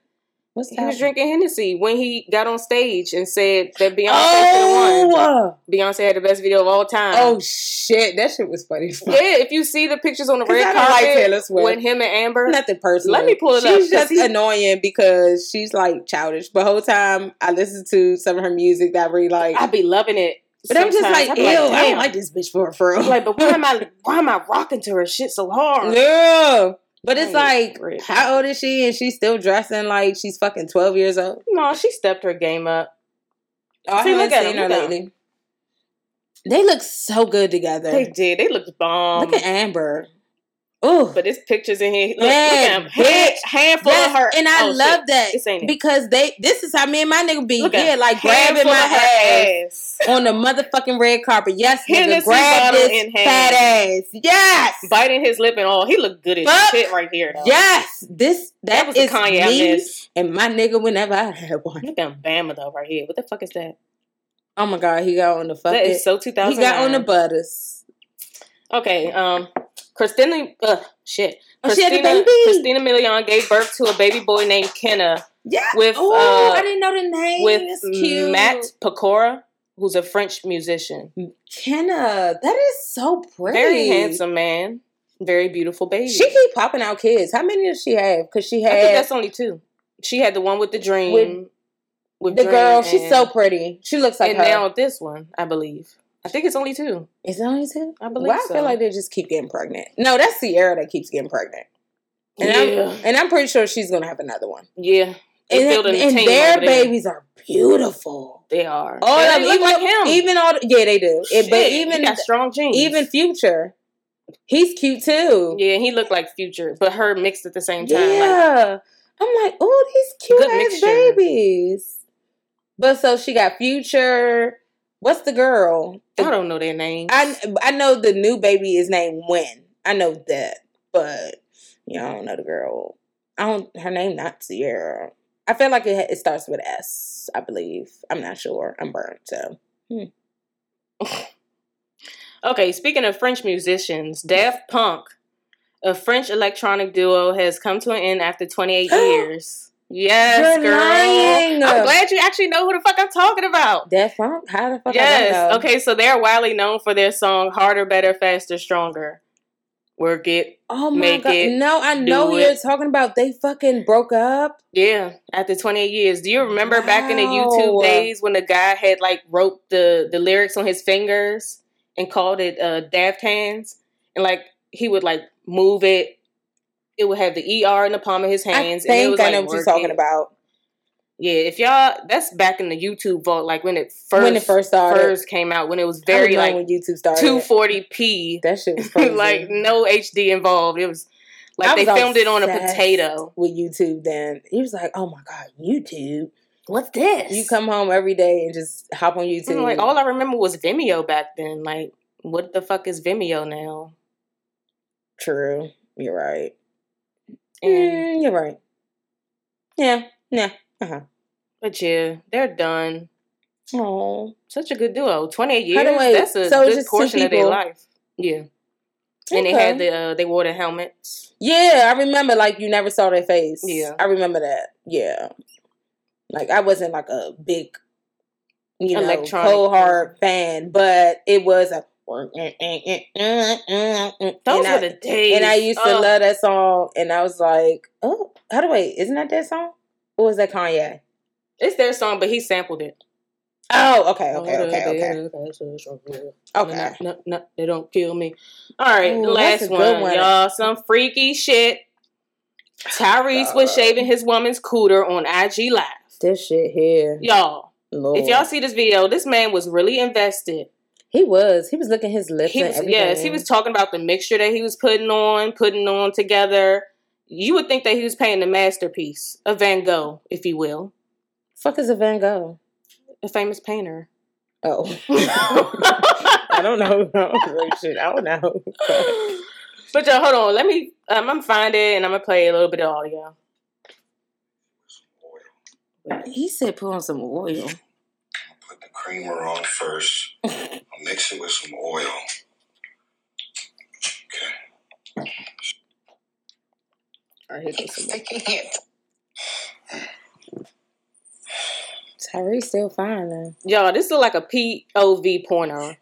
What's He was drinking Hennessy when he got on stage and said that Beyonce should have won. Oh, Beyonce had the best video of all time. oh shit! That shit was funny. yeah! If you see the pictures on the red carpet like with him and Amber, Nothing personal. Let me pull it up. she's just he- annoying because she's like childish. But whole time I listen to some of her music that really like. I be loving it. but I'm just like, ew, I don't like this bitch for for I'm like, but why am I why am I rocking to her shit so hard? Yeah. But it's like, right. how old is she? And she's still dressing like she's fucking 12 years old. No, she stepped her game up. Oh, I See, haven't at seen them, her lately. They look so good together. They did. They looked bomb. look at Amber. Ooh. but there's pictures in here. Look, look Yeah, at them. Hand, handful Yes, of her. and I oh, love shit. that This because they. This is how me and my nigga be. Look yeah, like grabbing my ass. on the motherfucking red carpet. Yes, nigga, Hennessy grab bottle this in hand. fat ass. Yes, biting his lip and all. He looked good as Fuck. shit right here. Though. yes. This that that was the is Kanye me and my nigga whenever I had one. Look at Bama though right here. What the fuck is that? Oh my god, he got on the fuck That it. is so 2000. He got on the butters. Okay, um, Christina, uh, shit. Oh, she had a Christina, baby. Christina Milian gave birth to a baby boy named Kenna Yeah. with Oh, uh, I didn't know the name. with That's cute. Matt Pokora, who's a French musician. Kenna. That is so pretty. Very handsome man, very beautiful baby. She keep popping out kids. How many does she have? Because she I think had that's only two. She had the one with the dream, With with, the Dream girl. She's so pretty. She looks like and her. now this one, I believe. I think it's only two. Is it only two? I believe Well, I so. feel like they just keep getting pregnant. No, that's Ciara that keeps getting pregnant. And, yeah, I'm, and I'm pretty sure she's gonna have another one. yeah. And, and their babies are beautiful. They are. All Yeah, of they them, look even like him. even all the, yeah they do. It- but even got strong genes. even future, He's cute too. Yeah, he looked like Future, but her mixed at the same time. Like, Yeah. I'm like, oh, these cute ass mixture. babies. But so she got Future. What's the girl? I don't know their name. I I know the new baby is named Win. I know that, but you know, I don't know the girl. I don't. Her name not Sierra. I feel like it, it starts with S. I believe. I'm not sure. I'm burnt. So hmm. *laughs* Okay, speaking of French musicians, Daft Punk, a French electronic duo, has come to an end after 28 *gasps* years. Yes, You're girl. lying. I'm glad you actually know who the fuck I'm talking about. Daft Punk. How the fuck? Yes. Okay, so they're widely known for their song "Harder, Better, Faster, Stronger." Work it. Oh my Make god! it, no, I know who you're talking about. They fucking broke up. Yeah, after 28 years. Do you remember back in the YouTube days when the guy had like wrote the the lyrics on his fingers and called it uh Daft Hands and like he would like move it it would have the ER in the palm of his hands I and it think was I like know what you're talking about. Yeah, if y'all that's back in the YouTube vault like when it first when it first started, first came out when it was very like when YouTube started. 240p That shit was *laughs* crazy. like no HD involved. It was like I they was filmed it on a potato. with YouTube. Then he was like, "Oh my god, YouTube! What's this? You come home every day and just hop on YouTube." I'm like, all I remember was Vimeo back then. Like, what the fuck is Vimeo now? True, you're right. And Mm, you're right. Yeah, yeah. Uh huh. but yeah, they're done. Oh, Such a good duo. Twenty eight years. do That's a so good portion of their life. Yeah. And they had the uh, they wore the helmets. yeah. I remember like you never saw their face. Yeah. I remember that. Yeah, like I wasn't like a big, you know, Electronic cold hard fan, but it was a. Those and were I- the days. And I used to love that song, and I was like, "Oh, how do wait? Isn't that that song? Or was that Kanye?" It's their song, but he sampled it. Oh, okay, oh, okay, okay, okay, okay. okay. No, no, they don't kill me. All right, Ooh, last one, one. y'all. Some freaky shit. Tyrese was uh. shaving his woman's cooter on IG Live. This shit here, Y'all, Lord. if y'all see this video, this man was really invested. He was, he was looking his lips He was, everything. yes, he was talking about the mixture that he was putting on, putting on together. You would think that he was painting a masterpiece, a Van Gogh, if you will, Fuck is a Van Gogh? a famous painter. Oh, *laughs* I don't know. *laughs* I don't know shit. I don't know. *laughs* but y'all, hold on. Let me. Um, I'm gonna find it and I'm gonna play a little bit of audio. he said, "Put on some oil." Put the creamer on first. *laughs* I'll mix it with some oil. Okay. All right, here goes some more. Sticking it. Tyrese still fine though. Y'all, this is like a POV porno.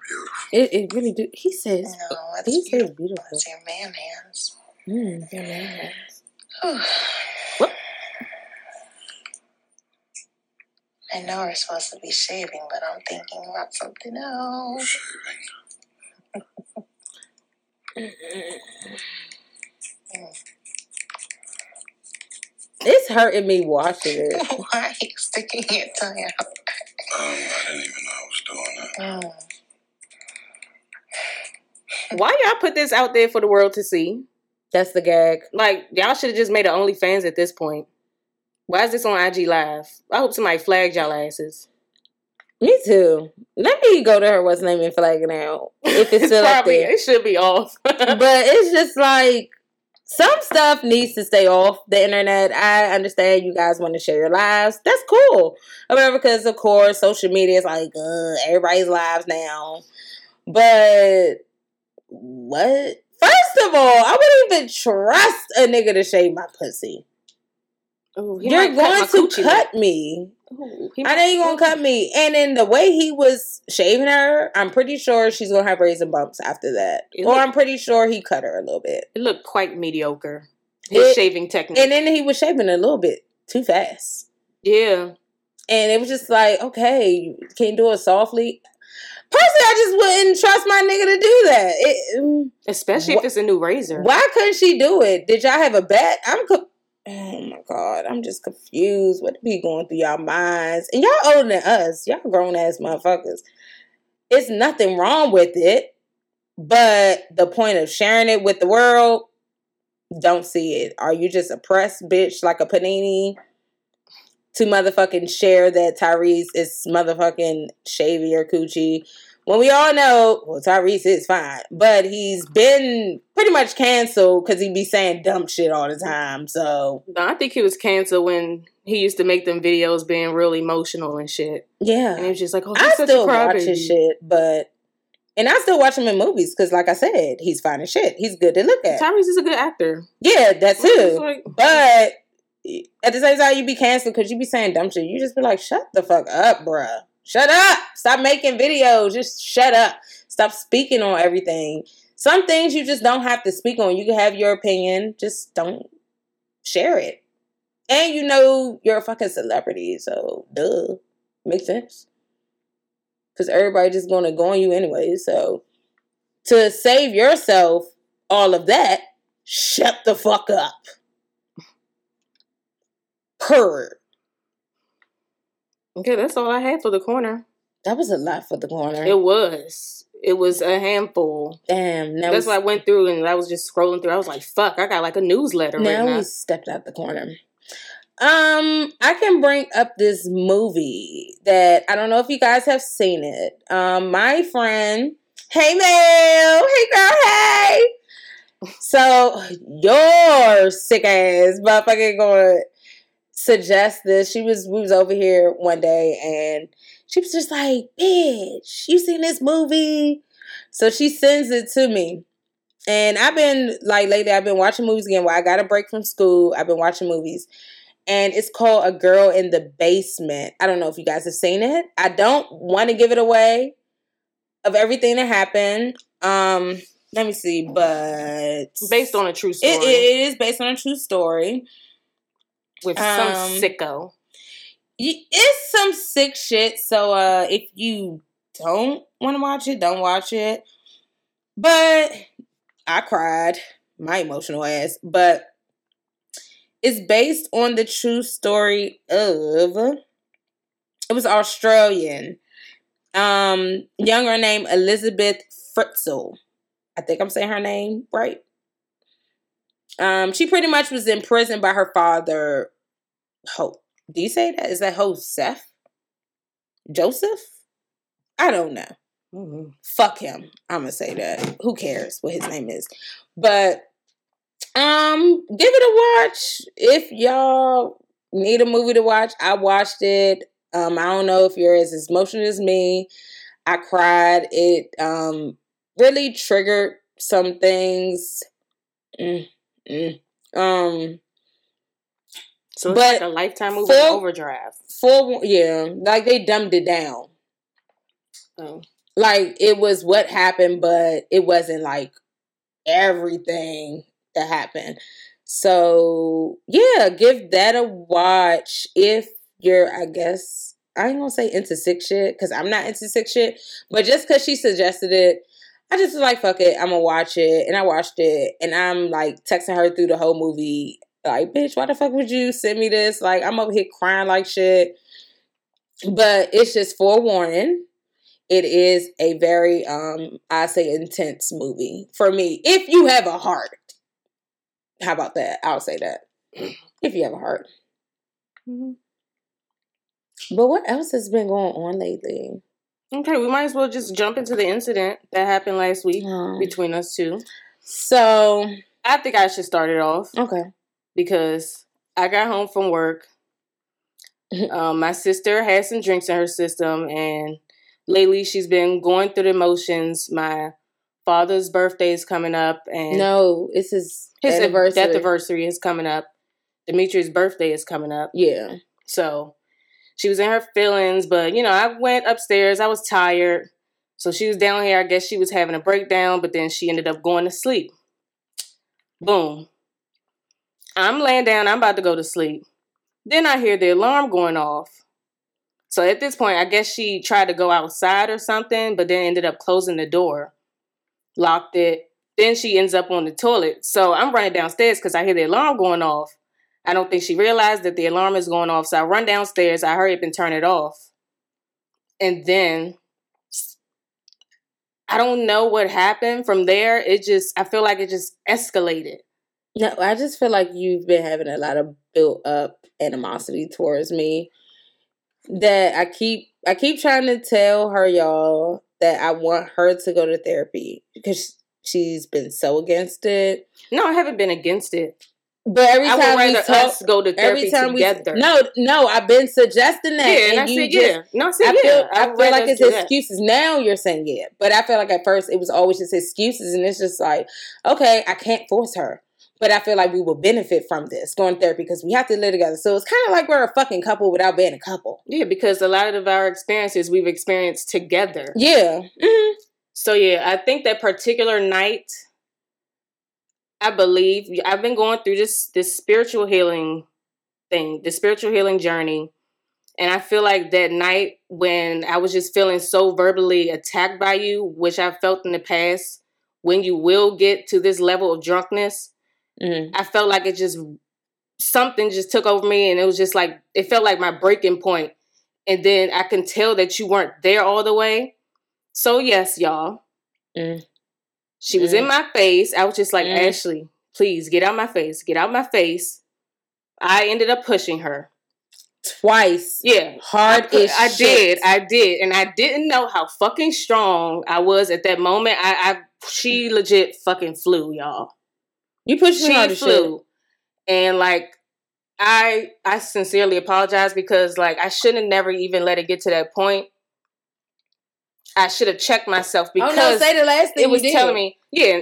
It, it really do. He says, No, it's he says beautiful. beautiful. It's your man hands. Mm, your man has- I know we're supposed to be shaving, but I'm thinking about something else. Shaving. It's hurting me watching it. *laughs* Why are you sticking your tongue out? Um, I didn't even know I was doing that. Mm. Why y'all put this out there for the world to see? That's the gag. Like y'all should have just made an OnlyFans at this point. Why is this on IG Live? I hope somebody flagged y'all asses. Me too. Let me go to her what's name and flag it out if it's still up probably there. it should be off. *laughs* but it's just like some stuff needs to stay off the internet. I understand you guys want to share your lives. That's cool. However, because of course social media is like uh, everybody's lives now. But what? First of all, I wouldn't even trust a nigga to shave my pussy. Ooh, You're cut going to cut me. Ooh, I know you're gonna cut me. And in the way he was shaving her, I'm pretty sure she's gonna have raisin bumps after that. It or look- I'm pretty sure he cut her a little bit. It looked quite mediocre. His It- shaving technique. And then he was shaving a little bit too fast. yeah. And it was just like, okay, can you do it softly? Personally, I just wouldn't trust my nigga to do that. It, mm, Especially Wha- if it's a new razor. why couldn't she do it? Did y'all have a bet? I'm co- Oh my god, I'm just confused. What be going through y'all minds? And y'all older than us. Y'all grown ass motherfuckers. It's nothing wrong with it, but the point of sharing it with the world, don't see it. Are you just a press bitch like a panini to motherfucking share that Tyrese is motherfucking shavy or coochie? When we all know, well, Tyrese is fine, but he's been pretty much canceled because he'd be saying dumb shit all the time. So No, I think he was canceled when he used to make them videos being real emotional and shit. yeah, And he was just like, oh, I such still watch his shit, but and I still watch him in movies because, like I said, he's fine as shit. He's good to look at. Tyrese is a good actor. Yeah, that It's too. like- But at the same time, you'd be canceled because you'd be saying dumb shit. You just be like, shut the fuck up, bruh. Shut up. Stop making videos. Just shut up. Stop speaking on everything. Some things you just don't have to speak on. You can have your opinion. Just don't share it. And you know you're a fucking celebrity, so duh. Makes sense. Because everybody just gonna go on you anyway. So to save yourself all of that, shut the fuck up. Purr. Okay, that's all I had for the corner. That was a lot for the corner. It was. It was a handful. Damn. That's we, why I went through and I was just scrolling through. I was like, fuck, I got like a newsletter now right we now. stepped out the corner. Um, I can bring up this movie that I don't know if you guys have seen it. Um, my friend, hey Mel, hey girl, hey. So your sick ass motherfucker gonna suggest this. She was we was over here one day and she was just like, bitch, you seen this movie? So she sends it to me. And I've been like lately, I've been watching movies again. While I got a break from school, I've been watching movies, and it's called A Girl in the Basement. I don't know if you guys have seen it. I don't want to give it away of everything that happened. Um, let me see, but Based on a true story. it, it is based on a true story. With some um, sicko. It's some sick shit. So uh, if you don't want to watch it, don't watch it. But I cried, my emotional ass. But it's based on the true story of. It was Australian. Um, younger named Elizabeth Fritzl. I think I'm saying her name right. Um, she pretty much was imprisoned by her father, Hope. Do you say that? Is that Joseph? Joseph? I don't know. Mhm. Fuck him. I'm gonna say that. Who cares what his name is? But um, give it a watch if y'all need a movie to watch. I watched it. Um, I don't know if you're as emotional as me. I cried. It um really triggered some things. Mm, mm. Um, So it's But like a lifetime movie in overdrive. for yeah, like they dumbed it down. Oh. like it was what happened, but it wasn't like everything that happened. So yeah, give that a watch if you're, I guess, I ain't gonna say into sick shit because I'm not into sick shit, but just because she suggested it, I just was like, fuck it, I'm gonna watch it, and I watched it, and I'm like texting her through the whole movie, like, bitch, why the fuck would you send me this? Like, I'm over here crying like shit. But it's just forewarning it is a very um i say intense movie for me if you have a heart. How about that? I'll say that. *clears throat* If you have a heart. Mhm. but what else has been going on lately Okay, we might as well just jump into the incident that happened last week between us two. so I think I should start it off okay because I got home from work. *laughs* um, my sister had some drinks in her system, and lately she's been going through the motions. My father's birthday is coming up, and no it's his, his anniversary death anniversary is coming up. Demetrius' birthday is coming up. yeah So she was in her feelings, but you know, I went upstairs. I was tired. So she was down here. I guess she was having a breakdown, but then she ended up going to sleep. Boom. I'm laying down. I'm about to go to sleep. Then I hear the alarm going off. So at this point, I guess she tried to go outside or something, but then ended up closing the door, locked it. Then she ends up on the toilet. So I'm running downstairs because I hear the alarm going off. I don't think she realized that the alarm is going off. So I run downstairs. I hurry up and turn it off. And then I don't know what happened from there. It just I feel like it just escalated. No, I just feel like you've been having a lot of built up animosity towards me. That I keep I keep trying to tell her y'all that I want her to go to therapy because she's been so against it. No, I haven't been against it. But every I time we talk, go to therapy every time together. we no no, I've been suggesting that, yeah, and, and I you said just yeah. No, I said I yeah. feel, I I'd feel like it's do that. excuses. Now you're saying yeah, but I feel like at first it was always just excuses, and it's just like, okay, I can't force her, but I feel like we will benefit from this going to therapy because we have to live together. So it's kind of like we're a fucking couple without being a couple. Yeah, because a lot of our experiences we've experienced together. Yeah, Mhm. So yeah, I think that particular night, I believe I've been going through this this spiritual healing thing, the spiritual healing journey, and I feel like that night when I was just feeling so verbally attacked by you, which I've felt in the past, when you will get to this level of drunkenness, Mhm. I felt like it just something just took over me, and it was just like it felt like my breaking point, and then I can tell that you weren't there all the way. So yes, y'all. Mm. She was in my face. I was just like, Mm. Ashley, please get out my face. Get out my face. I ended up pushing her. twice. Yeah. Hard I, as I shit. did. I did. And I didn't know how fucking strong I was at that moment. I, I she legit fucking flew, y'all. You pushed me She hard as shit. flew. And like I I sincerely apologize because like I shouldn't have never even let it get to that point. I should have checked myself because oh no, say the last thing it was telling me, yeah,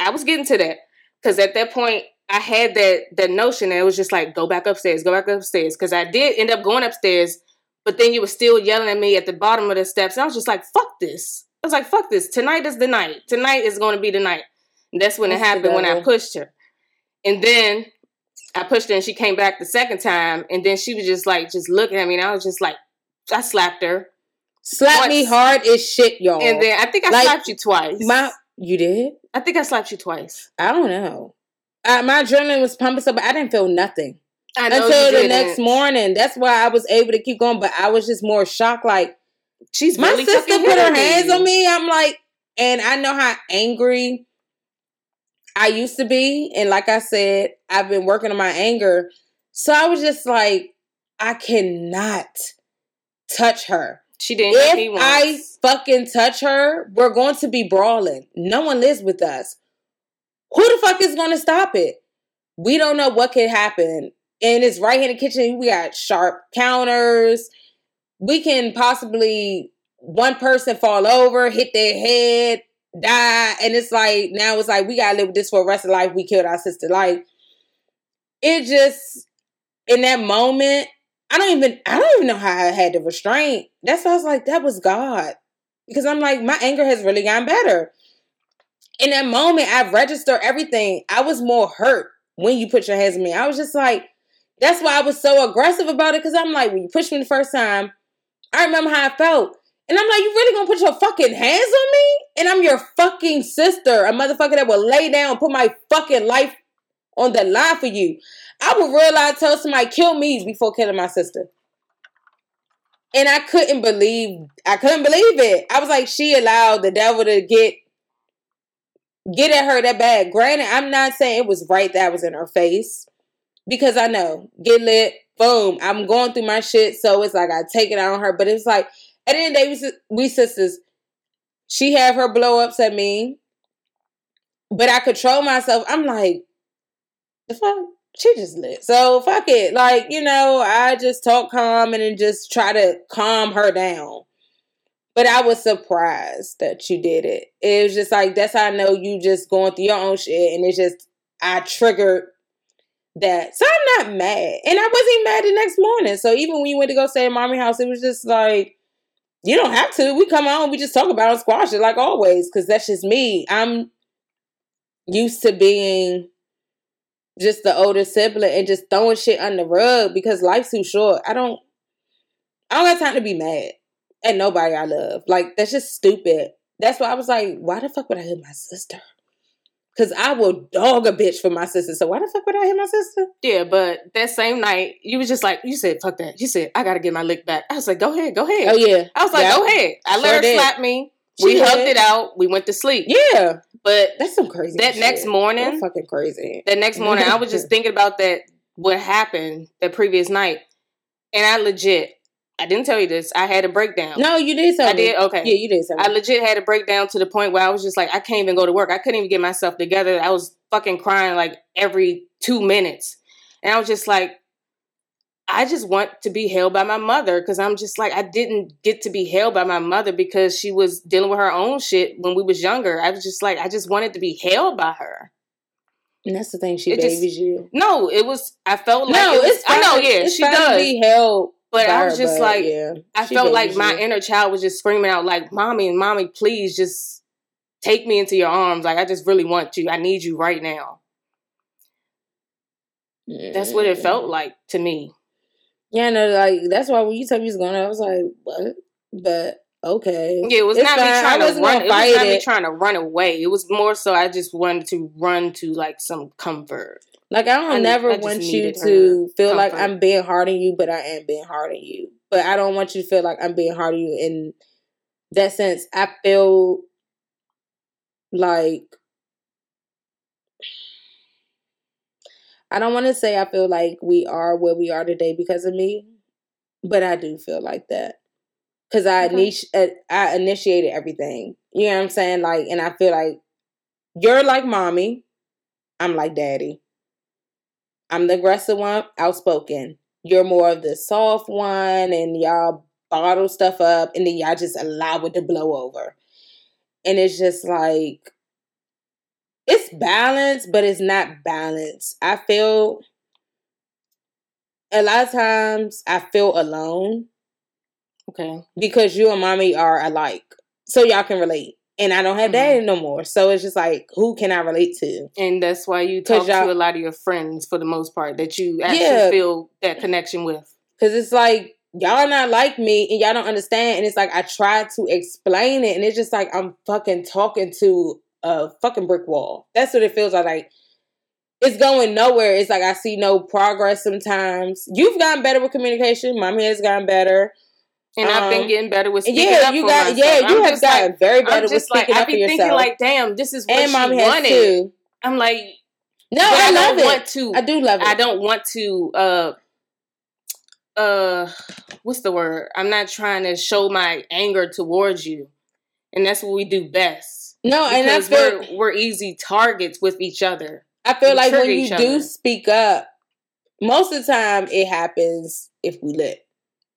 I was getting to that because at that point I had that that notion, and it was just like, go back upstairs, go back upstairs, because I did end up going upstairs, but then you were still yelling at me at the bottom of the steps, and I was just like, fuck this. I was like, fuck this. Tonight is the night. Tonight is going to be the night. And that's when it That's the happened when I pushed her, and then I pushed her, and she came back the second time, and then she was just like, just looking at me, and I was just like, I slapped her, Slap me hard as shit, y'all. and then I think I Like, slapped you twice. my you did? I think I slapped you twice. I don't know. Uh, my adrenaline was pumping so, but I didn't feel nothing. I know until the next morning. That's why I was able to keep going. But I was just more shocked. Like She's my really sister put her hands on me. I'm like, and I know how angry I used to be. And like I said, I've been working on my anger. So I was just like, I cannot touch her. She didn't If. I fucking touch her, we're going to be brawling. No one lives with us. Who the fuck is going to stop it? We don't know what could happen. And it's right here in the kitchen. We got sharp counters. We can possibly one person fall over, hit their head, die, and it's like now it's like we gotta live with this for the rest of life. We killed our sister. Like it just in that moment, I don't even I don't even know how I had the restraint. That's why I was like, that was God. Because I'm like, my anger has really gotten better. In that moment, I registered everything. I was more hurt when you put your hands on me. I was just like, that's why I was so aggressive about it. Because I'm like, when you pushed me the first time, I remember how I felt. And I'm like, you really gonna put your fucking hands on me? And I'm your fucking sister, a motherfucker that will lay down put my fucking life on the line for you. I would realize tell somebody kill me before killing my sister. And I couldn't believe I couldn't believe it. I was like, she allowed the devil to get get at her that bad. Granted, I'm not saying it was right that I was in her face. Because I know, get lit, boom. I'm going through my shit, so it's like I take it out on her. But it's like at the end of the day, we, we sisters. She have her blow ups at me, but I control myself. I'm like, fuck, she just lit. So fuck it. Like you know, I just talk calm and then just try to calm her down. But I was surprised that you did it. It was just like that's how I know you just going through your own shit, and it's just I triggered that. So I'm not mad, and I wasn't mad the next morning. So even when you went to go stay at mommy house, it was just like you don't have to. We come on, we just talk about it squash it like always, because that's just me. I'm used to being just the older sibling and just throwing shit on the rug because life's too short. I don't I don't got time to be mad at nobody I love. Like that's just stupid. That's why I was like, why the fuck would I hit my sister? Cause I will dog a bitch for my sister. So why the fuck would I hit my sister? Yeah, but that same night, you was just like, you said, fuck that. You said, I gotta get my lick back. I was like, go ahead, go ahead. Oh yeah. I was like, Yeah. go ahead. I let Sure her did. slap me. We She hugged it out. We went to sleep. Yeah, But that's some crazy. that shit. next morning, That's fucking crazy. that next morning, I was just *laughs* thinking about that what happened that previous night, and I legit, I didn't tell you this. I had a breakdown. No, you did tell I me. did. Okay. Yeah, you did tell me. I legit had a breakdown to the point where I was just like, I can't even go to work. I couldn't even get myself together. I was fucking crying like every two minutes. And I was just like, I just want to be held by my mother because I'm just like, I didn't get to be held by my mother because she was dealing with her own shit when we was younger. I was just like, I just wanted to be held by her. and that's the thing. She It just- babies you. No, it was, I felt like, no, it was- it's. I know, yeah, she does. be held. But I was just like, yeah, I felt like babies my inner child was just screaming out, like, "Mommy, mommy, please just take me into your arms. Like, I just really want you. I need you right now." That's what it Mm. felt like to me. Yeah, no, like that's why when you told me was going, I was like, what? But okay, Yeah, it was It's not fine. me I trying to run. It was not me trying to run away. It was more so I just wanted to run to like some comfort. Like I don't I- never I want you to feel like. I'm being hard on you, but I am being hard on you. But I don't want you to feel like I'm being hard on you in that sense. I feel like I don't want to say I feel like we are where we are today because of me, but I do feel like that because I Okay. initi- uh, I initiated everything. You know what I'm saying? Like, and I feel like you're like mommy. I'm like daddy. I'm the aggressive one, outspoken. You're more of the soft one, and y'all bottle stuff up, and then y'all just allow it to blow over. And it's just like, it's balanced, but it's not balanced. I feel a lot of times I feel alone Okay. because you and mommy are alike. So y'all can relate. And I don't have Mhm. daddy no more. So it's just like, who can I relate to? And that's why you talk to a lot of your friends for the most part that you actually Yeah. feel that connection with. Cause it's like y'all are not like me and y'all don't understand. And it's like I try to explain it, and it's just like I'm fucking talking to a fucking brick wall. That's what it feels like. Like it's going nowhere. It's like I see no progress sometimes. You've gotten better with communication. Mommy has gotten better. And I've been Um, getting better with speaking yeah, up you for got myself. yeah, you I'm have just like- gotten very I'm better with just like speaking I up for be thinking like, damn, this is what and she mommy has wanted. too. I'm like, No, I, I, love don't it. want to. I do love it. I don't want to. Uh, uh, what's the word? I'm not trying to show my anger towards you, and that's what we do best. No, and I Because feel we're we're easy targets with each other. I feel we like when you each do other. speak up, most of the time it happens if we lit.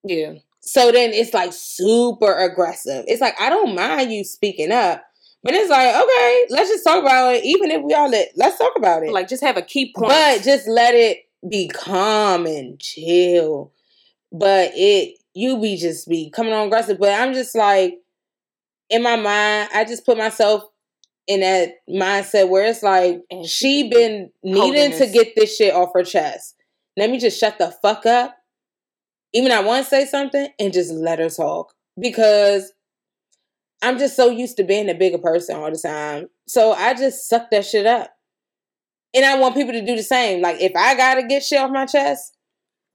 Yeah, So then it's like super aggressive. It's like I don't mind you speaking up, but it's like okay, let's just talk about it. Even if we all lit, let's talk about it. like just have a key point. but just let it be calm and chill. But it you be just be coming on aggressive. But I'm just like in my mind, I just put myself in that mindset where it's like And she been needing to get this shit off her chest. Let me just shut the fuck up. Even I want to say something and just let her talk because I'm just so used to being a bigger person all the time. So I just suck that shit up. And I want people to do the same. Like if I gotta get shit off my chest,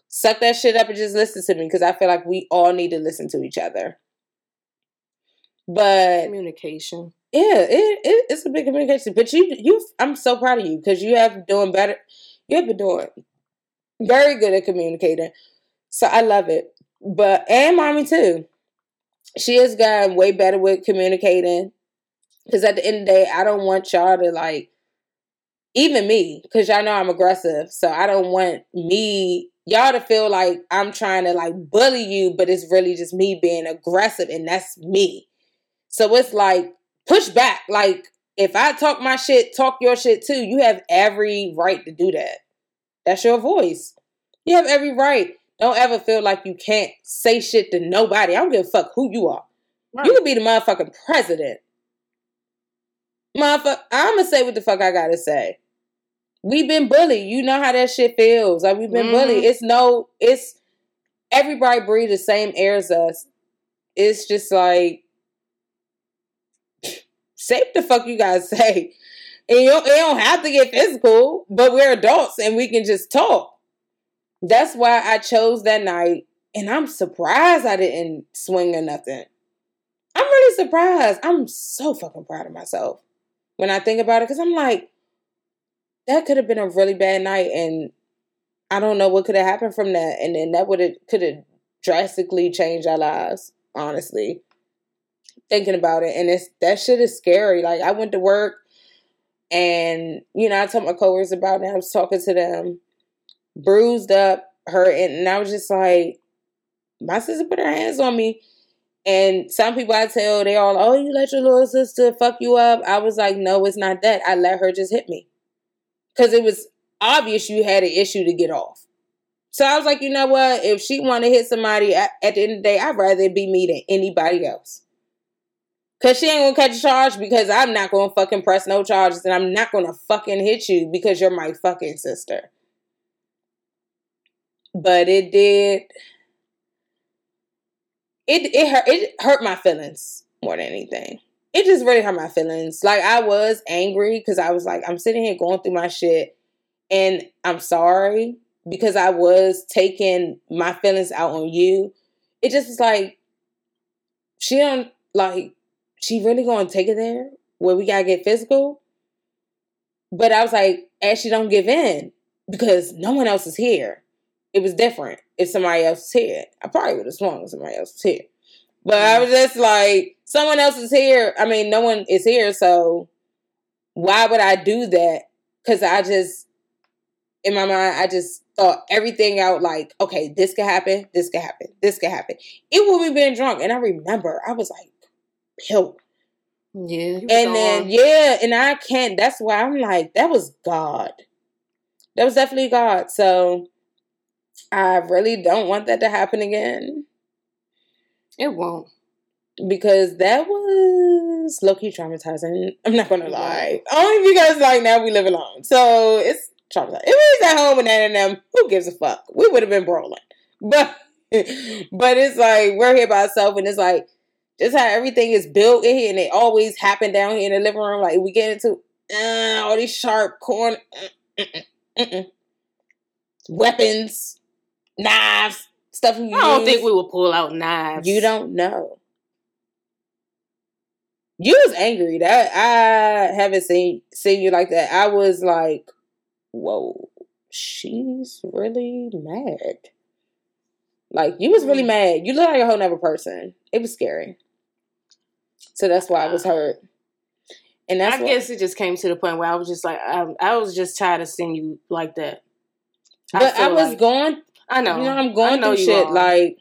suck that shit up and just listen to me because I feel like we all need to listen to each other. But communication. yeah, it, it it's a big communication. But you you I'm so proud of you because you have doing better. You have been doing very good at communicating. So I love it. But and mommy too. She has gotten way better with communicating. Cause at the end of the day, I don't want y'all to like even me, because y'all know I'm aggressive. So I don't want me y'all to feel like I'm trying to like bully you, but it's really just me being aggressive and that's me. So it's like push back. Like if I talk my shit, talk your shit too. You have every right to do that. That's your voice. You have every right. Don't ever feel like you can't say shit to nobody. I don't give a fuck who you are. Right. You could be the motherfucking president. Motherfucker, I'm gonna say what the fuck I gotta say. We've been bullied. You know how that shit feels. Like we've been Mhm. bullied. It's no, it's everybody breathe the same air as us. It's just like what the fuck you guys say. And you don't, it don't have to get physical, but we're adults and we can just talk. That's why I chose that night, and I'm surprised I didn't swing or nothing. I'm really surprised. I'm so fucking proud of myself when I think about it because I'm like, that could have been a really bad night, and I don't know what could have happened from that, and then that would have could have drastically changed our lives. Honestly, thinking about it, and it's that shit is scary. Like I went to work, and you know I told my coworkers about it. I was talking to them, bruised up, hurt, and I was just like, my sister put her hands on me. And some people I tell, they all, oh, you let your little sister fuck you up. I was like, no, it's not that. I let her just hit me. Because it was obvious you had an issue to get off. So I was like, you know what? If she want to hit somebody at, at, the end of the day, I'd rather be me than anybody else. Cause she ain't gonna catch a charge because I'm not gonna fucking press no charges and I'm not gonna fucking hit you because you're my fucking sister. But it did it it hurt it hurt my feelings more than anything. It just really hurt my feelings. Like I was angry because I was like, I'm sitting here going through my shit and I'm sorry because I was taking my feelings out on you. It just is like she don't like she really gonna take it there where we gotta get physical. But I was like, Ashley, don't give in because no one else is here. It was different if somebody else was here. I probably would have swung if somebody else was here. But I was just like, someone else is here. I mean, no one is here, so why would I do that? Because I just, in my mind, I just thought everything out like, okay, this could happen, this could happen, this could happen. It would be being drunk. And I remember I was like, pill. Yeah. And then, yeah, and I can't, that's why I'm like, that was God. That was definitely God. So I really don't want that to happen again. It won't. Because that was low key traumatizing. I'm not gonna lie. Only because like now we live alone. So it's traumatizing. If we was at home with Nana and them, who gives a fuck? We would have been brawling. *laughs* But but it's like we're here by ourselves and it's like just how everything is built in here and it always happened down here in the living room. Like we get into uh, all these sharp corner mm, mm, mm, weapons, knives, stuff. I don't think we will pull out knives. You don't know. You was angry. That I haven't seen seen you like that. I was like, whoa, she's really mad. Like you was really mm. mad. You look like a whole other person. It was scary. So that's why I was hurt. And that's I what, guess it just came to the point where I was just like, I, I was just tired of seeing you like that. But I, I was like, going. I know. You know, I'm going through shit. Are. Like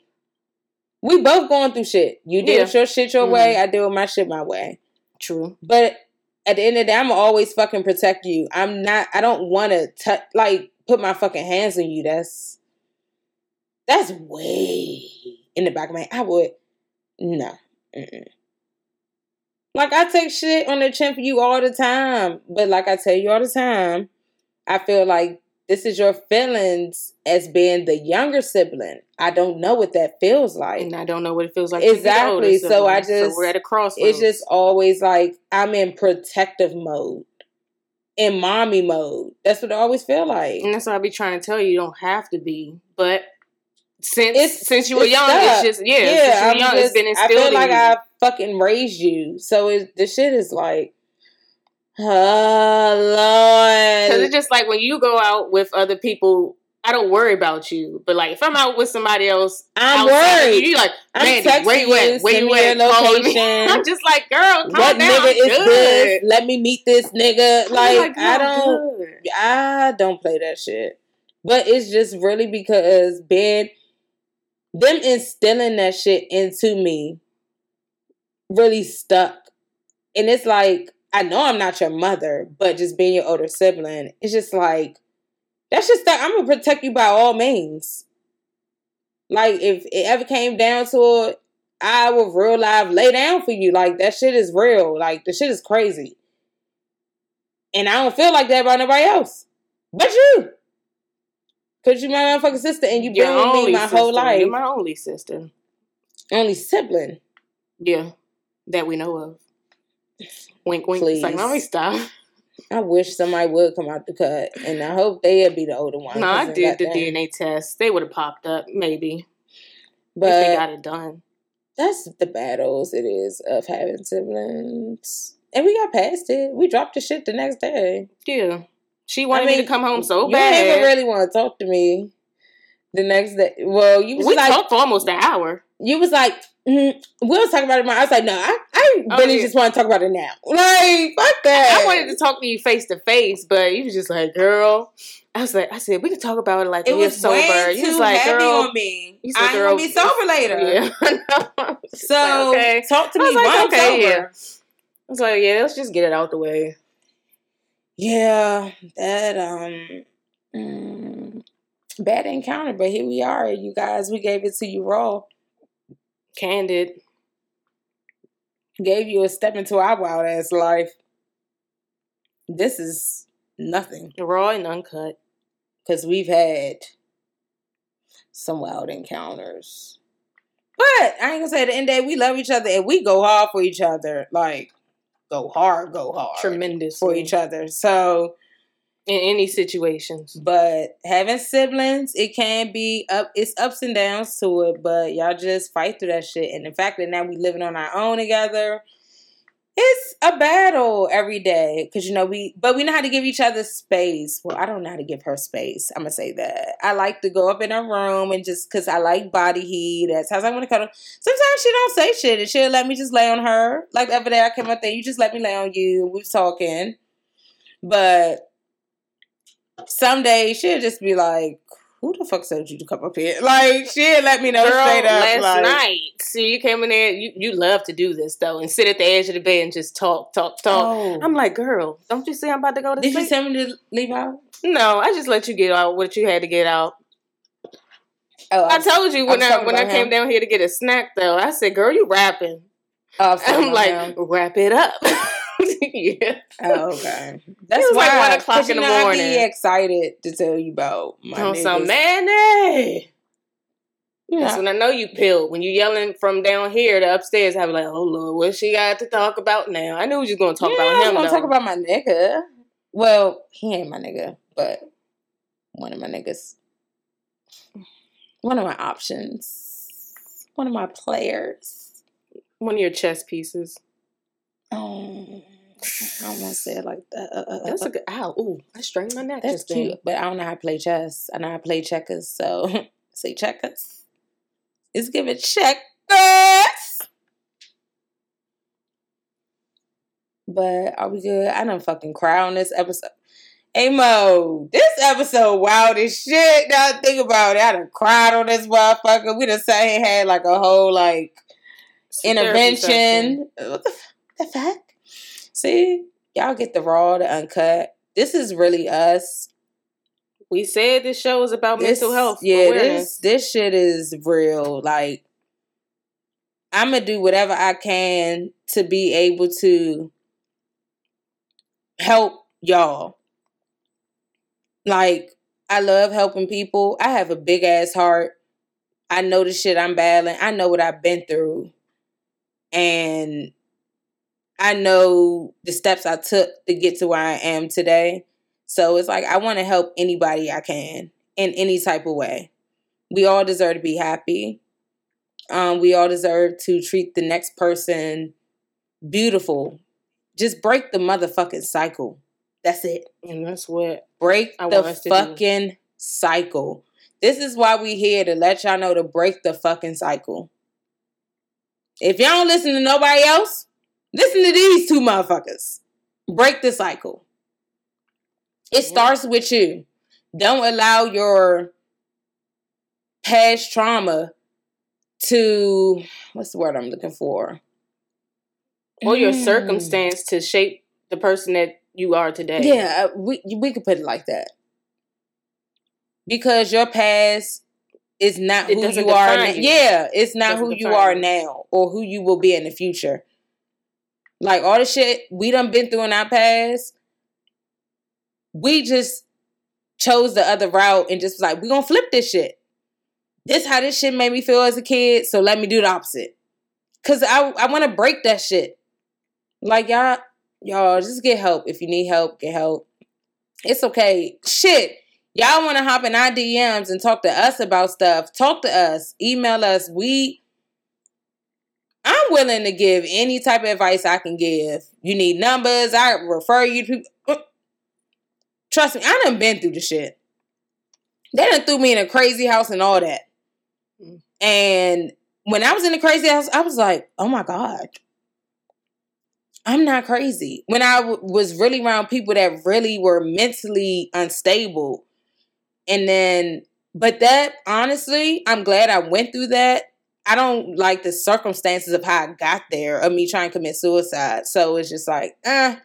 we both going through shit. You deal yeah. your shit your mm-hmm. way. I deal with my shit my way. True. But at the end of the day, I'm always fucking protect you. I'm not. I don't want to touch. Like put my fucking hands on you. That's that's way in the back of my. I would no. Mm-mm. Like I take shit on the chin for you all the time, but like I tell you all the time, I feel like this is your feelings as being the younger sibling. I don't know what that feels like. And I don't know what it feels like. Exactly. So I just so we're at a crossroads. It's just always like I'm in protective mode. In mommy mode. That's what I always feel like. And that's what I be trying to tell you. You don't have to be. But since it's, since you were young, stuck. it's just yeah, yeah since you were young, just, it's been instilled. I feel like I fucking raised you. So it, the shit is like Oh Lord. Because it's just like when you go out with other people, I don't worry about you. But like if I'm out with somebody else, I'm worried. You, like, man, where you at? Where you at? *laughs* Location. I'm just like, girl, what down. nigga is good. this? Let me meet this nigga. *laughs* Like, like I don't, good. I don't play that shit. But it's just really because Ben, them instilling that shit into me, really stuck. And it's like I know I'm not your mother, but just being your older sibling, it's just like that's just that I'm gonna protect you by all means. Like if it ever came down to it, I would real life lay down for you. Like that shit is real. Like the shit is crazy. And I don't feel like that about nobody else. But you. Cause you my motherfucking sister and you've been with me my sister. whole life. You're my only sister. Only sibling. Yeah. That we know of. Wink, wink. Please. It's like, let me stop. I wish somebody would come out the cut, and I hope they'd be the older one. No, I did the DNA test. They would have popped up, maybe. But if they got it done. that's the battles it is of having siblings. And we got past it. We dropped the shit the next day. Yeah. She wanted me to come home so you bad. didn't even really want to talk to me the next day. Well, you was we like, talked for almost an hour. you was like, mm, we'll talk about it tomorrow. I was like, no, I, I Oh, really yeah. just want to talk about it now. Like, fuck that. I wanted to talk to you face to face, but you was just like, girl. I was like, I said, we can talk about it like it was sober. way You was like, heavy girl. on me. you I said, girl, gonna be sober later. Yeah. *laughs* I So like, okay. talk to me like, okay, sober. yeah. I was like, yeah, let's just get it out the way. Yeah, that um mm, bad encounter, but here we are, you guys. We gave it to you raw. Candid. Gave you a step into our wild ass life. This is nothing Raw and uncut. because we've had some wild encounters. But I ain't gonna say at the end the day, we love each other and we go hard for each other. Like go hard, go hard Tremendous. for each other. So In any situations. But having siblings, it can be up. It's ups and downs to it, but y'all just fight through that shit. And the fact that now we living on our own together, it's a battle every day. Cause you know we, but we know how to give each other space. Well, I don't know how to give her space. I'm gonna say that. I like to go up in her room and just cause I like body heat. That's how I want to cuddle. Sometimes she don't say shit and she'll let me just lay on her. Like the other day, I came up there, you just let me lay on you. We was talking, but some days she'll just be like, "Who the fuck told you to come up here?" Like she'll let me know Girl, straight up. last like, night. See, you came in there. You, you love to do this though, and sit at the edge of the bed and just talk, talk, talk. Oh. I'm like, girl, don't you see I'm about to go to Did you sleep? tell me to leave out? no, I just let you get out what you had to get out. Oh, I told you I when I, when I came him. down here to get a snack though. I said, girl, you rapping. Oh, I was *laughs* talking I'm like, him. wrap it up. *laughs* *laughs* yeah. Oh, okay. That's was like why. one o'clock you in the know, I morning. be excited to tell you about my On some niggas. mayonnaise. Yeah. That's when I know you pilled. When you yelling from down here to upstairs, I be like, "Oh Lord, what she got to talk about now?" I knew we was gonna talk yeah, about I'm him. gonna though. talk about my nigga. Well, he ain't my nigga, but one of my niggas. One of my options. One of my players. one of your chess pieces. Oh, I don't want to say it like that. Uh, uh, uh, That's uh. a good. Ow! Ooh, I strained my neck. That's just then. cute, but I don't know how to play chess. I know how to play checkers, so *laughs* say checkers. It's giving checkers. But are we good? I don't fucking cry on this episode. Hey Mo, this episode wild as shit. Now I think about it. I done cried on this motherfucker. We done sat here had like a whole like It's a therapy session. intervention. What the, the fuck? See, y'all get the raw, the uncut. This is really us. We said this show is about This- mental health. Yeah, awareness. this this shit is real. Like, I'm gonna do whatever I can to be able to help y'all. Like, I love helping people. I have a big ass heart. I know the shit I'm battling. I know what I've been through. And I know the steps I took to get to where I am today. So it's like I want to help anybody I can in any type of way. We all deserve to be happy. Um, we all deserve to treat the next person beautiful. Just break the motherfucking cycle. That's it. and that's what Break I the want us to do. fucking cycle. This is why we here to let y'all know to break the fucking cycle. If y'all don't listen to nobody else, listen to these two motherfuckers. Break the cycle. It starts with you. Don't allow your past trauma to what's the word I'm looking for? or your Mm. circumstance to shape the person that you are today. Yeah, uh, we we could put it like that. Because your past is not It who you are. now. you. Yeah, it's not who you are now or who you will be in the future. Like all the shit we done been through in our past, we just chose the other route and just like, we gonna flip this shit. This how this shit made me feel as a kid, so let me do the opposite. Cause I I wanna break that shit. Like y'all, y'all just get help. If you need help, get help. It's okay. Shit. Y'all want to hop in our DMs and talk to us about stuff. Talk to us. Email us. We I'm willing to give any type of advice I can give. You need numbers, I refer you to people. Uh, Trust me, I done been through the shit. They done threw me in a crazy house and all that. Mm. And when I was in the crazy house, I was like, oh my God. I'm not crazy. When I w- was really around people that really were mentally unstable. And then, but that, honestly, I'm glad I went through that. I don't like the circumstances of how I got there of me trying to commit suicide. So it's just like, eh.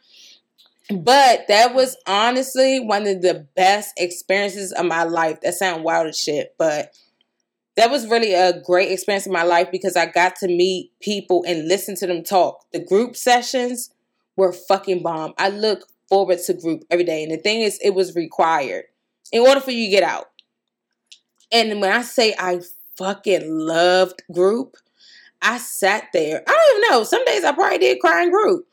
But that was honestly one of the best experiences of my life. That sounds wild as shit, but that was really a great experience in my life because I got to meet people and listen to them talk. The group sessions were fucking bomb. I look forward to group every day. And the thing is, it was required in order for you to get out. And when I say I fucking loved group, I sat there. I don't even know. Some days I probably did cry in group.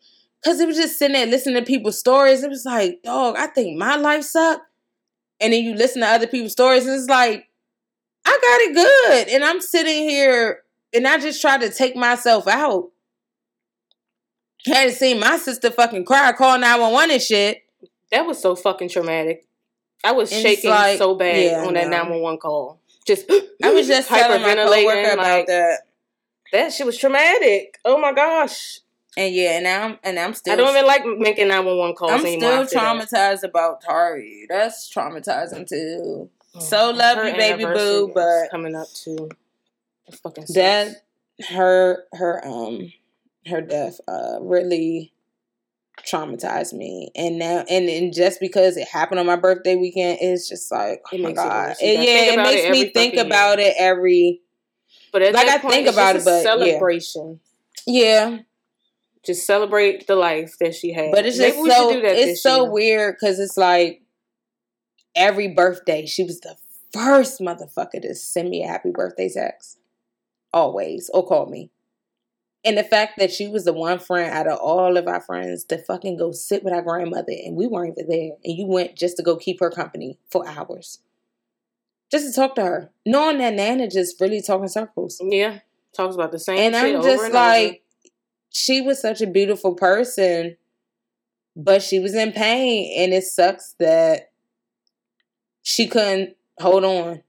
Cause it was just sitting there listening to people's stories. It was like, dog, I think my life sucked. And then you listen to other people's stories, and it's like, I got it good. And I'm sitting here and I just tried to take myself out. I Had to see my sister fucking cry, call 911 and shit. That was so fucking traumatic. I was And shaking like- so bad yeah, on that 911 call. Just *gasps* I was just telling my coworker hyperventilating, about like, that. that shit was traumatic. Oh my gosh. And yeah, and now I'm and I'm still I don't even like making 911 calls I'm anymore. still after that. traumatized about Tari. That's traumatizing too. So Mm, love you, baby boo, but coming up too. Fucking that her her um her death uh really traumatized me. And now and, and just because it happened on my birthday weekend it's just like oh It my god. It- yeah it makes it me think about it every but at like, that I point, think it's about just it, a but, celebration. yeah. Just celebrate the life that she had. but it's just should so it's so year. weird because it's like every birthday she was the first motherfucker to send me a happy birthday text. Always. Or call me and the fact that she was the one friend out of all of our friends to fucking go sit with our grandmother and we weren't even there and you went just to go keep her company for hours just to talk to her knowing that nana just really talking circles Yeah, talks about the same. and I'm over just and like, she was such a beautiful person, but she was in pain, and it sucks that she couldn't hold on.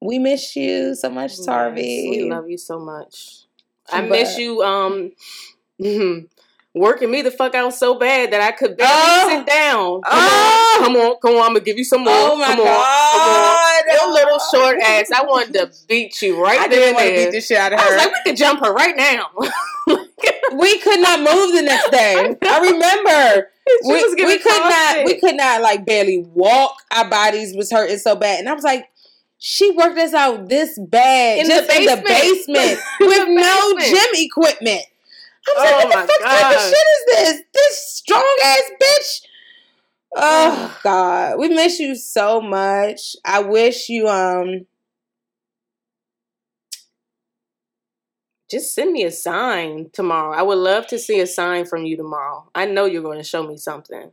We miss you so much, over. Tarvi. We love you so much. I But- miss you. Um, *laughs* working me the fuck out so bad that I could barely Oh. sit down. Come Oh. on, come on, come on. I'm gonna give you some more. Oh my come on, god! come on. Your little short ass. I wanted to beat you right I there didn't want to beat the shit out of her. I was like, we could jump her right now. *laughs* we could not move the next day. I remember. We, we could not we could not like barely walk our bodies was hurting so bad and i was like she worked us out this bad In the just in the basement. *laughs* with the no gym equipment i was Oh like what the fuck type of shit is this this strong ass bitch oh god we miss you so much i wish you um Just send me a sign tomorrow. I would love to see a sign from you tomorrow. I know you're going to show me something.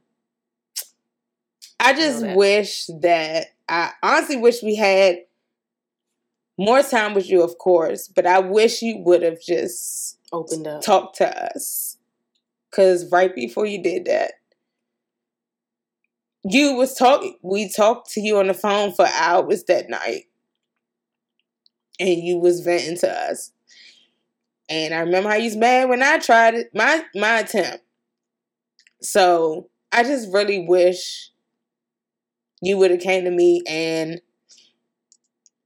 I just that. wish that I honestly wish we had more time with you, of course, but I wish you would have just Opened up. talked to us. Cause right before you did that, you was talking. We talked to you on the phone for hours that night, and you was venting to us. And I remember how you was mad when I tried it, my my attempt. So I just really wish you would have came to me and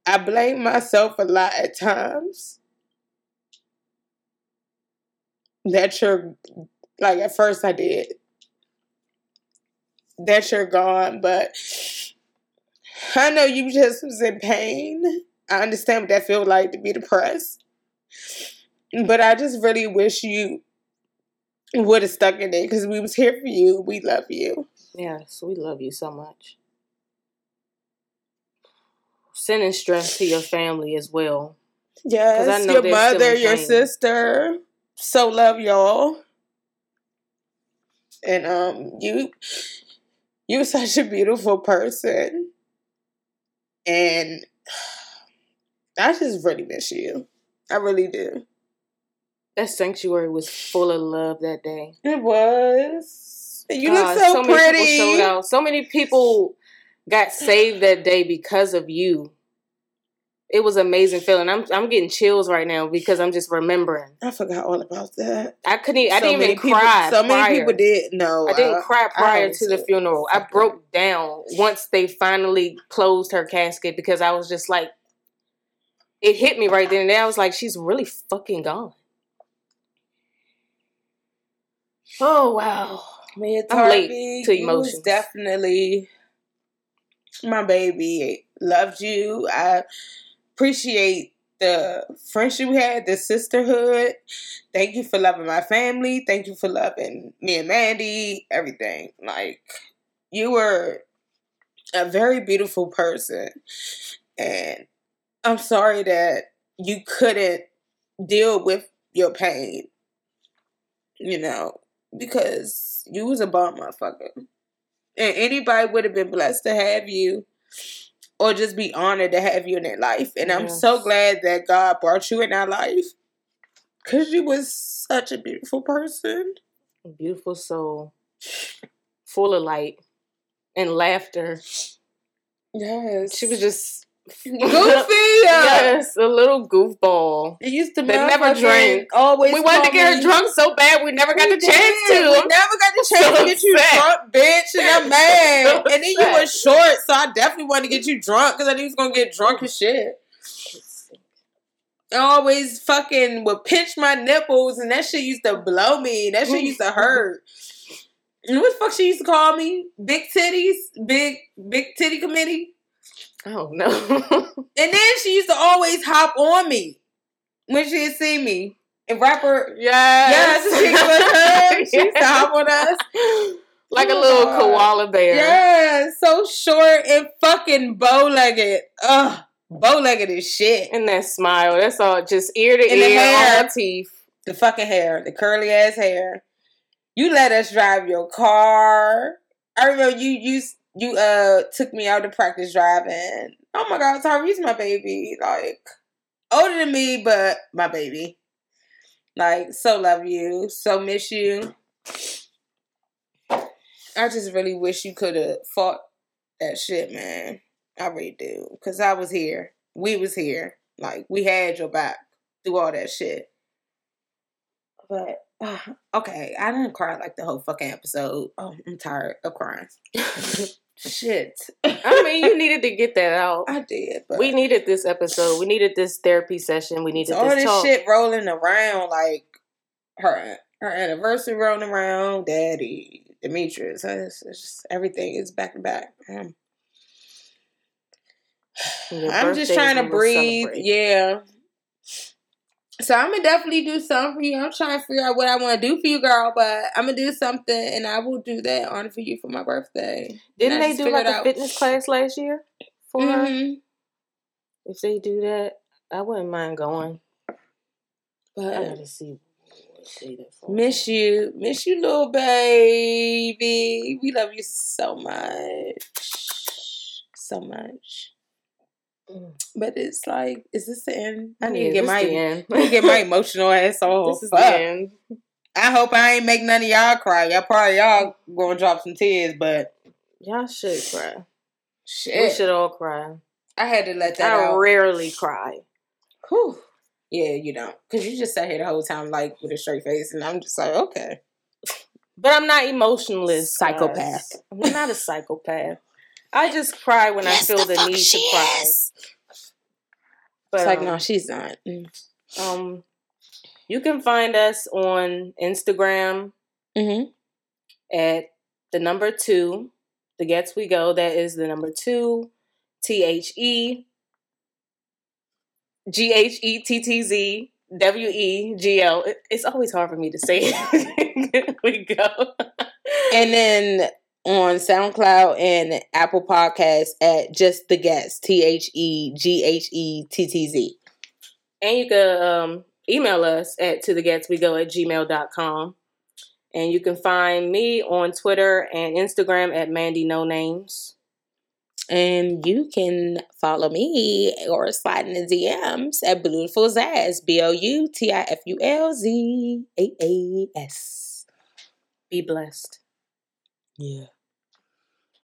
I blame myself a lot at times. That you're like at first I did. That you're gone, but I know you just was in pain. I understand what that feels like to be depressed. But I just really wish you would have stuck in there because we was here for you. We love you. Yes, we love you so much. Sending stress to your family as well. Yes, know your mother, your sister. So love y'all. And um you you're *laughs* such a beautiful person. And *sighs* I just really miss you. I really do. That sanctuary was full of love that day. It was. You God, look so, many pretty. people showed out. So many people got saved that day because of you. It was amazing feeling. I'm I'm getting chills right now because I'm just remembering. I forgot all about that. I couldn't. e- I So didn't even people- cry. So many prior. people did. No, I didn't uh, cry prior to the funeral. I broke down once they finally closed her casket because I was just like, it hit me right then and there. I was like, she's really fucking gone. Oh wow. Man, I'm late to emotions. definitely my baby. Loved you. I appreciate the friendship we had, the sisterhood. Thank you for loving my family. Thank you for loving me and Mandy. Everything. Like you were a very beautiful person, and I'm sorry that you couldn't deal with your pain. You know, because you was a bomb motherfucker. And anybody would have been blessed to have you or just be honored to have you in their life. And I'm so glad that God brought you in our life. Cause you was such a beautiful person. Beautiful soul, full of light and laughter. Yes. She was just goofy. *laughs* yes, a little goofball. It used to That never motherfucking drank. Always We wanted to call get her drunk so bad, we never got We the chance to. We never got the chance So to get you upset. drunk, bitch. And I'm mad. *laughs* So and then you were short, so I definitely wanted to get you drunk because I knew you was gonna get drunk as shit. I always fucking would pinch my nipples, and that shit used to blow me. That shit used to hurt. And what the fuck she used to call me? Big titties, big big titty committee. Oh no. *laughs* And then she used to always hop on me when she'd see me. And rapper, yes. yes, she was her. She used to hop on us. *laughs* like a little God. koala bear. Yeah, so short and fucking bow legged. Ugh, bow legged as shit. And that smile, that's all just ear to And the ear, hair. all teeth. The fucking hair, the curly ass hair. You let us drive your car. I remember you you you uh took me out to practice driving. Oh my god, Tyree's my baby. Like older than me, but my baby. Like so love you, so miss you. I just really wish you could have fought that shit, man. I really do, cause I was here. We was here. Like we had your back through all that shit. But uh, okay, I didn't cry like the whole fucking episode. Oh, I'm tired of crying. *laughs* Shit, I mean, you needed to get that out. I did. But We needed this episode. We needed this therapy session. We needed all this this talk. shit rolling around like her her anniversary rolling around, Daddy, Demetrius. It's, it's just, everything is back to back. Um, I'm just trying to breathe. celebrate. Yeah. So I'm gonna definitely do something for you. I'm trying to figure out what I want to do for you, girl. But I'm gonna do something, and I will do that honor for you for my birthday. Didn't they do like a out- fitness class last year for? Mhm. If they do that, I wouldn't mind going. I But gotta see what day that falls. miss you, miss you, little baby. We love you so much, so much. But it's like, is this the end? I need Yeah, to get my, end. I need to get my *laughs* emotional ass off. this is the end. I hope I ain't make none of y'all cry. Y'all probably y'all gonna drop some tears, but Y'all should cry. shit, We should all cry. I had to let that I out. rarely cry. Whew. Yeah, you don't, cause you just sat here the whole time like with a straight face, and I'm just like, okay, But I'm not emotionless. Psychopath. guys. I'm not a psychopath. I just cry when I feel the, need to cry. But it's like um, no, she's not. Mm. um, you can find us on Instagram Mm-hmm. at the number two, the Ghettz We Go. That is the number two, T H E G H E T T Z W E G L. It's always hard for me to say *laughs* we go. And then on SoundCloud and Apple Podcasts at just the Ghettz T H E G H E T T Z. And you can um, email us at to the Ghettz we go at gmail.com. And you can find me on Twitter and Instagram at Mandy No Names. And you can follow me or slide in the DMs at Beautiful Zazz, B O U T I F U L Z A A S. Be blessed. Yeah.